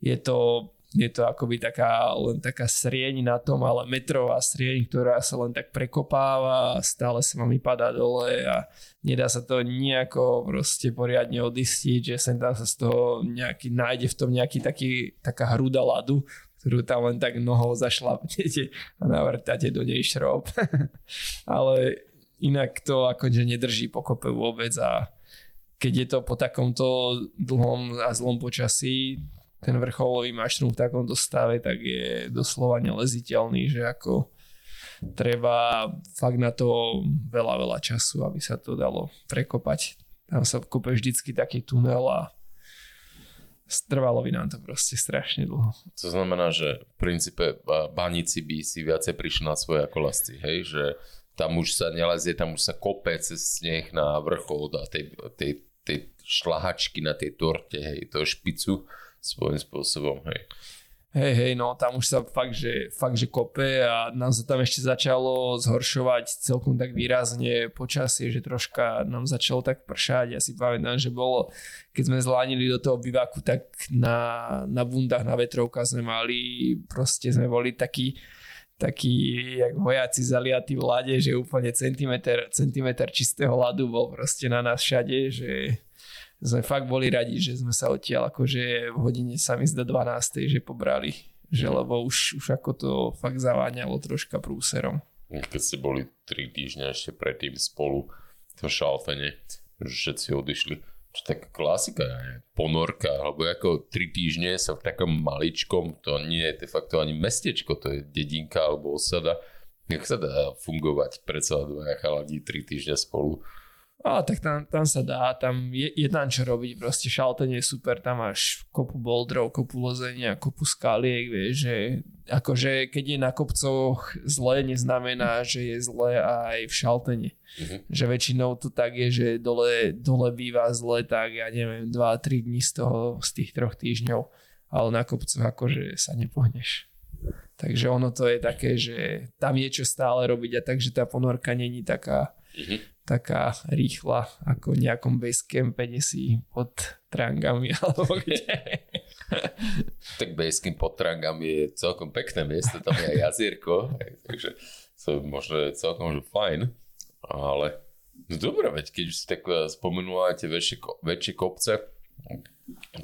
je to je to akoby taká, len taká srieň na tom, ale metrová srieň, ktorá sa len tak prekopáva a stále sa vám padá dole a nedá sa to nejako proste poriadne odistiť, že sem tam sa z toho nejaký, nájde v tom nejaký taký, taká hruda ľadu, ktorú tam len tak nohou zašlapnete a navrtáte do nej šrob. ale inak to akože nedrží pokope vôbec a keď je to po takomto dlhom a zlom počasí, ten vrcholový mašrum v takomto stave, tak je doslova neleziteľný, že ako treba fakt na to veľa, veľa času, aby sa to dalo prekopať. Tam sa kope vždycky taký tunel a trvalo by nám to proste strašne dlho. To znamená, že v princípe baníci by si viacej prišli na svoje ako lasci, hej? Že tam už sa nelezie, tam už sa kope cez sneh na vrchol a tej, tej, tej šlahačky na tej torte, hej, toho špicu svojím spôsobom, hej. Hej, hej, no tam už sa fakt, že, fakt, že kope a nám sa tam ešte začalo zhoršovať celkom tak výrazne počasie, že troška nám začalo tak pršať. Ja si pamätám, že bolo, keď sme zlánili do toho bivaku, tak na, na bundách, na vetrovkách sme mali, proste sme boli takí, takí jak vojaci zaliatí v lade, že úplne centimetr, centimetr čistého ľadu bol proste na nás všade, že sme fakt boli radi, že sme sa odtiaľ akože v hodine sa mi zda 12. že pobrali, že lebo už, už ako to fakt zaváňalo troška prúserom. Keď ste boli 3 týždňa ešte predtým spolu v šalfene, že všetci odišli, čo taká klasika, je ponorka, alebo ako 3 týždne sa v takom maličkom, to nie je de facto ani mestečko, to je dedinka alebo osada, jak sa dá fungovať predsa dvaja chaladi 3 týždňa spolu? A tak tam, tam sa dá, tam je, je tam čo robiť, proste šaltenie je super, tam máš kopu boldrov, kopu lozenia, kopu skaliek, vieš, že akože keď je na kopcoch zle, neznamená, že je zle aj v šaltení. Mm-hmm. Že väčšinou to tak je, že dole, dole býva zle, tak ja neviem, 2-3 dní z toho, z tých troch týždňov, ale na kopcoch akože sa nepohneš. Takže ono to je také, že tam je čo stále robiť a takže tá ponorka není taká, mm-hmm taká rýchla ako v nejakom basecampe, kde si pod trangami alebo kde. tak basecamp pod trangami je celkom pekné miesto, tam je aj jazierko, takže to možno je celkom fajn, ale no dobré, veď keď si tak eh, spomenula tie väčšie, väčšie kopce,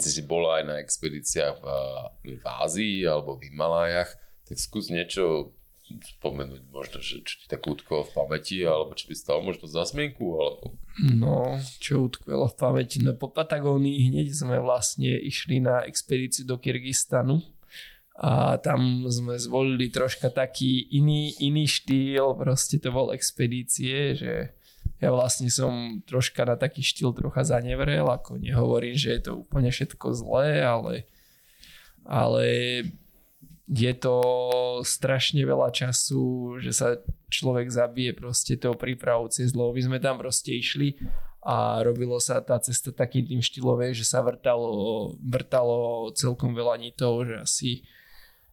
si si bola aj na expedíciách v, v Ázii alebo v Himalájach, tak skús niečo spomenúť možno, že čo ti tak utkvelo v pamäti, alebo čo by stalo možno za zmienku, alebo... No, čo utkvelo v pamäti, no po Patagónii hneď sme vlastne išli na expedíciu do Kyrgyzstanu a tam sme zvolili troška taký iný, iný štýl, proste to bol expedície, že ja vlastne som troška na taký štýl trocha zanevrel, ako nehovorím, že je to úplne všetko zlé, ale ale je to strašne veľa času, že sa človek zabije proste tou prípravou cez dlho. My sme tam proste išli a robilo sa tá cesta takým tým štýlové, že sa vrtalo, vrtalo celkom veľa nitov, že asi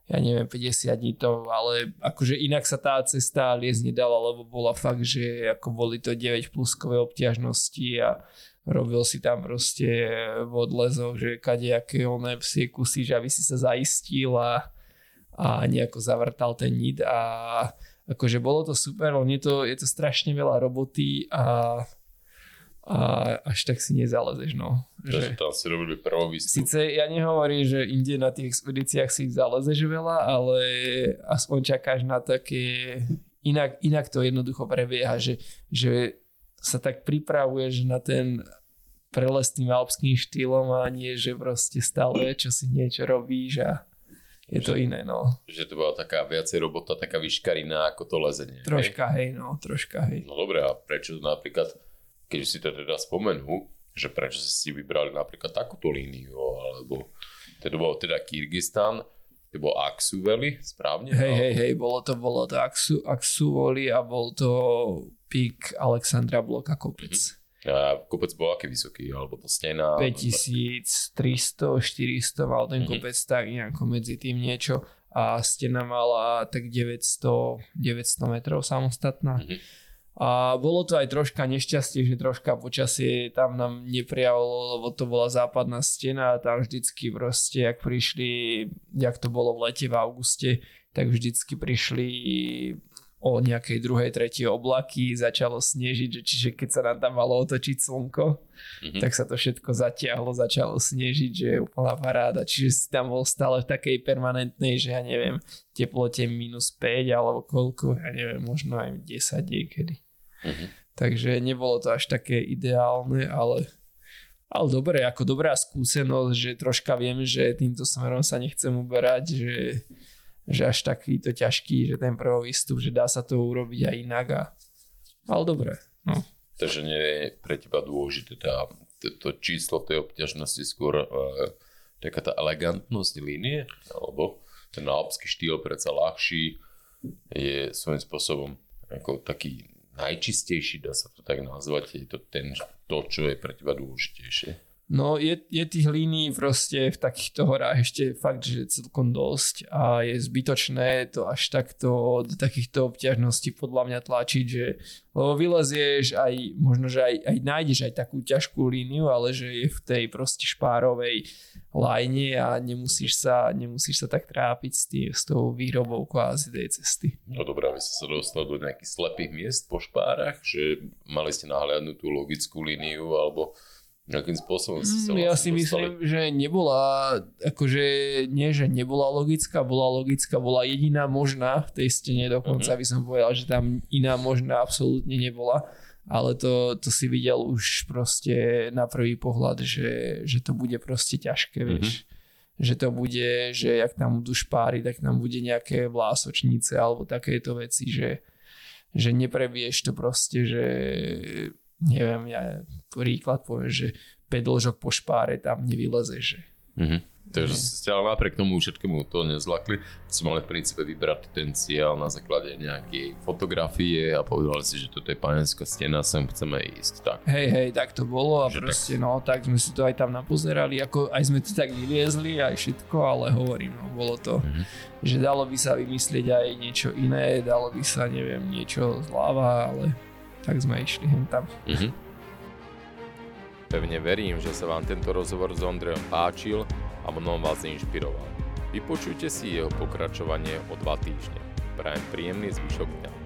ja neviem, 50 nitov, ale akože inak sa tá cesta liesť nedala, lebo bola fakt, že ako boli to 9 pluskové obťažnosti a robil si tam proste v odlezoch, že kadejaké oné psie kusy, že aby si sa zaistil a a nejako zavrtal ten nit a akože bolo to super, len je to, je to strašne veľa roboty a, a až tak si nezalezeš, no. Že, tam si robili prvú výstup. Sice ja nehovorím, že inde na tých expedíciách si zalezeš veľa, ale aspoň čakáš na také, inak, inak to jednoducho prebieha, že, že sa tak pripravuješ na ten preles tým alpským štýlom a nie, že proste stále čo si niečo robíš a je to iné, no. Že to bola taká viacej robota, taká vyškarina ako to lezenie. Troška, hej, hej no, troška, hej. No dobre, a prečo napríklad, keď si to teda spomenú, že prečo si vybrali napríklad takúto líniu, alebo to bolo teda Kyrgyzstan, to bol Aksu Valley, správne? Hej, hej, hej, bolo to, bolo to Aksu, Aksu Valley a bol to pík Alexandra Bloka kopec. Mm-hmm. Kopec bol aký vysoký, alebo to stena? 5300, 400 mal ten mm-hmm. kopec tak nejako medzi tým niečo a stena mala tak 900, 900 metrov samostatná. Mm-hmm. A bolo to aj troška nešťastie, že troška počasie tam nám neprijalo, lebo to bola západná stena a tam vždycky proste, ak prišli, jak to bolo v lete v auguste, tak vždycky prišli o nejakej druhej, tretej oblaky, začalo snežiť, že čiže keď sa nám tam malo otočiť slnko, mm-hmm. tak sa to všetko zatiahlo, začalo snežiť, že je úplná paráda. Čiže si tam bol stále v takej permanentnej, že ja neviem, teplote minus 5 alebo koľko, ja neviem, možno aj 10 niekedy. Mm-hmm. Takže nebolo to až také ideálne, ale ale dobre, ako dobrá skúsenosť, že troška viem, že týmto smerom sa nechcem uberať, že že až takýto ťažký, že ten prvý výstup, že dá sa to urobiť aj inak a ale dobre. No. Takže nie je pre teba dôležité tá, to, to číslo tej obťažnosti skôr uh, taká tá elegantnosť línie, alebo ten alpský štýl predsa ľahší je svojím spôsobom ako taký najčistejší, dá sa to tak nazvať, je to ten, to, čo je pre teba dôležitejšie. No je, je tých línií proste v takýchto horách ešte fakt, že celkom dosť a je zbytočné to až takto do takýchto obťažností podľa mňa tlačiť, že lebo vylezieš aj, možno, že aj, aj nájdeš aj takú ťažkú líniu, ale že je v tej proste špárovej lajne a nemusíš sa, nemusíš sa tak trápiť s, tý, s tou výrobou kvázi tej cesty. No dobré, vy ste sa dostali do nejakých slepých miest po špárach, že mali ste nahliadnúť tú logickú líniu alebo Akým spôsobom si sa mm, Ja si myslím, že nebola, akože nie, že nebola logická, bola logická, bola jediná možná v tej stene, dokonca uh-huh. by som povedal, že tam iná možná absolútne nebola, ale to, to si videl už proste na prvý pohľad, že, že to bude proste ťažké, vieš. Uh-huh. Že to bude, že jak tam budú špáry, tak tam bude nejaké vlásočnice alebo takéto veci, že, že neprevieš to proste, že neviem, ja príklad poviem, že 5 dĺžok po špáre tam nevyleze, že. Mm-hmm. Takže ste ale napriek tomu všetkému to nezlakli. Ste mali v princípe vybrať ten cieľ na základe nejakej fotografie a povedali si, že toto je panenská stena, sem chceme ísť. Tak. Hej, hej, tak to bolo a že proste tak... no, tak sme si to aj tam napozerali, ako aj sme to tak vyviezli, aj všetko, ale hovorím, no, bolo to, mm-hmm. že dalo by sa vymyslieť aj niečo iné, dalo by sa, neviem, niečo zľava, ale tak sme išli hen tam. Mm-hmm. Pevne verím, že sa vám tento rozhovor s Ondrejom páčil a mnom vás inšpiroval. Vypočujte si jeho pokračovanie o dva týždne. Prajem príjemný zvyšok dňa.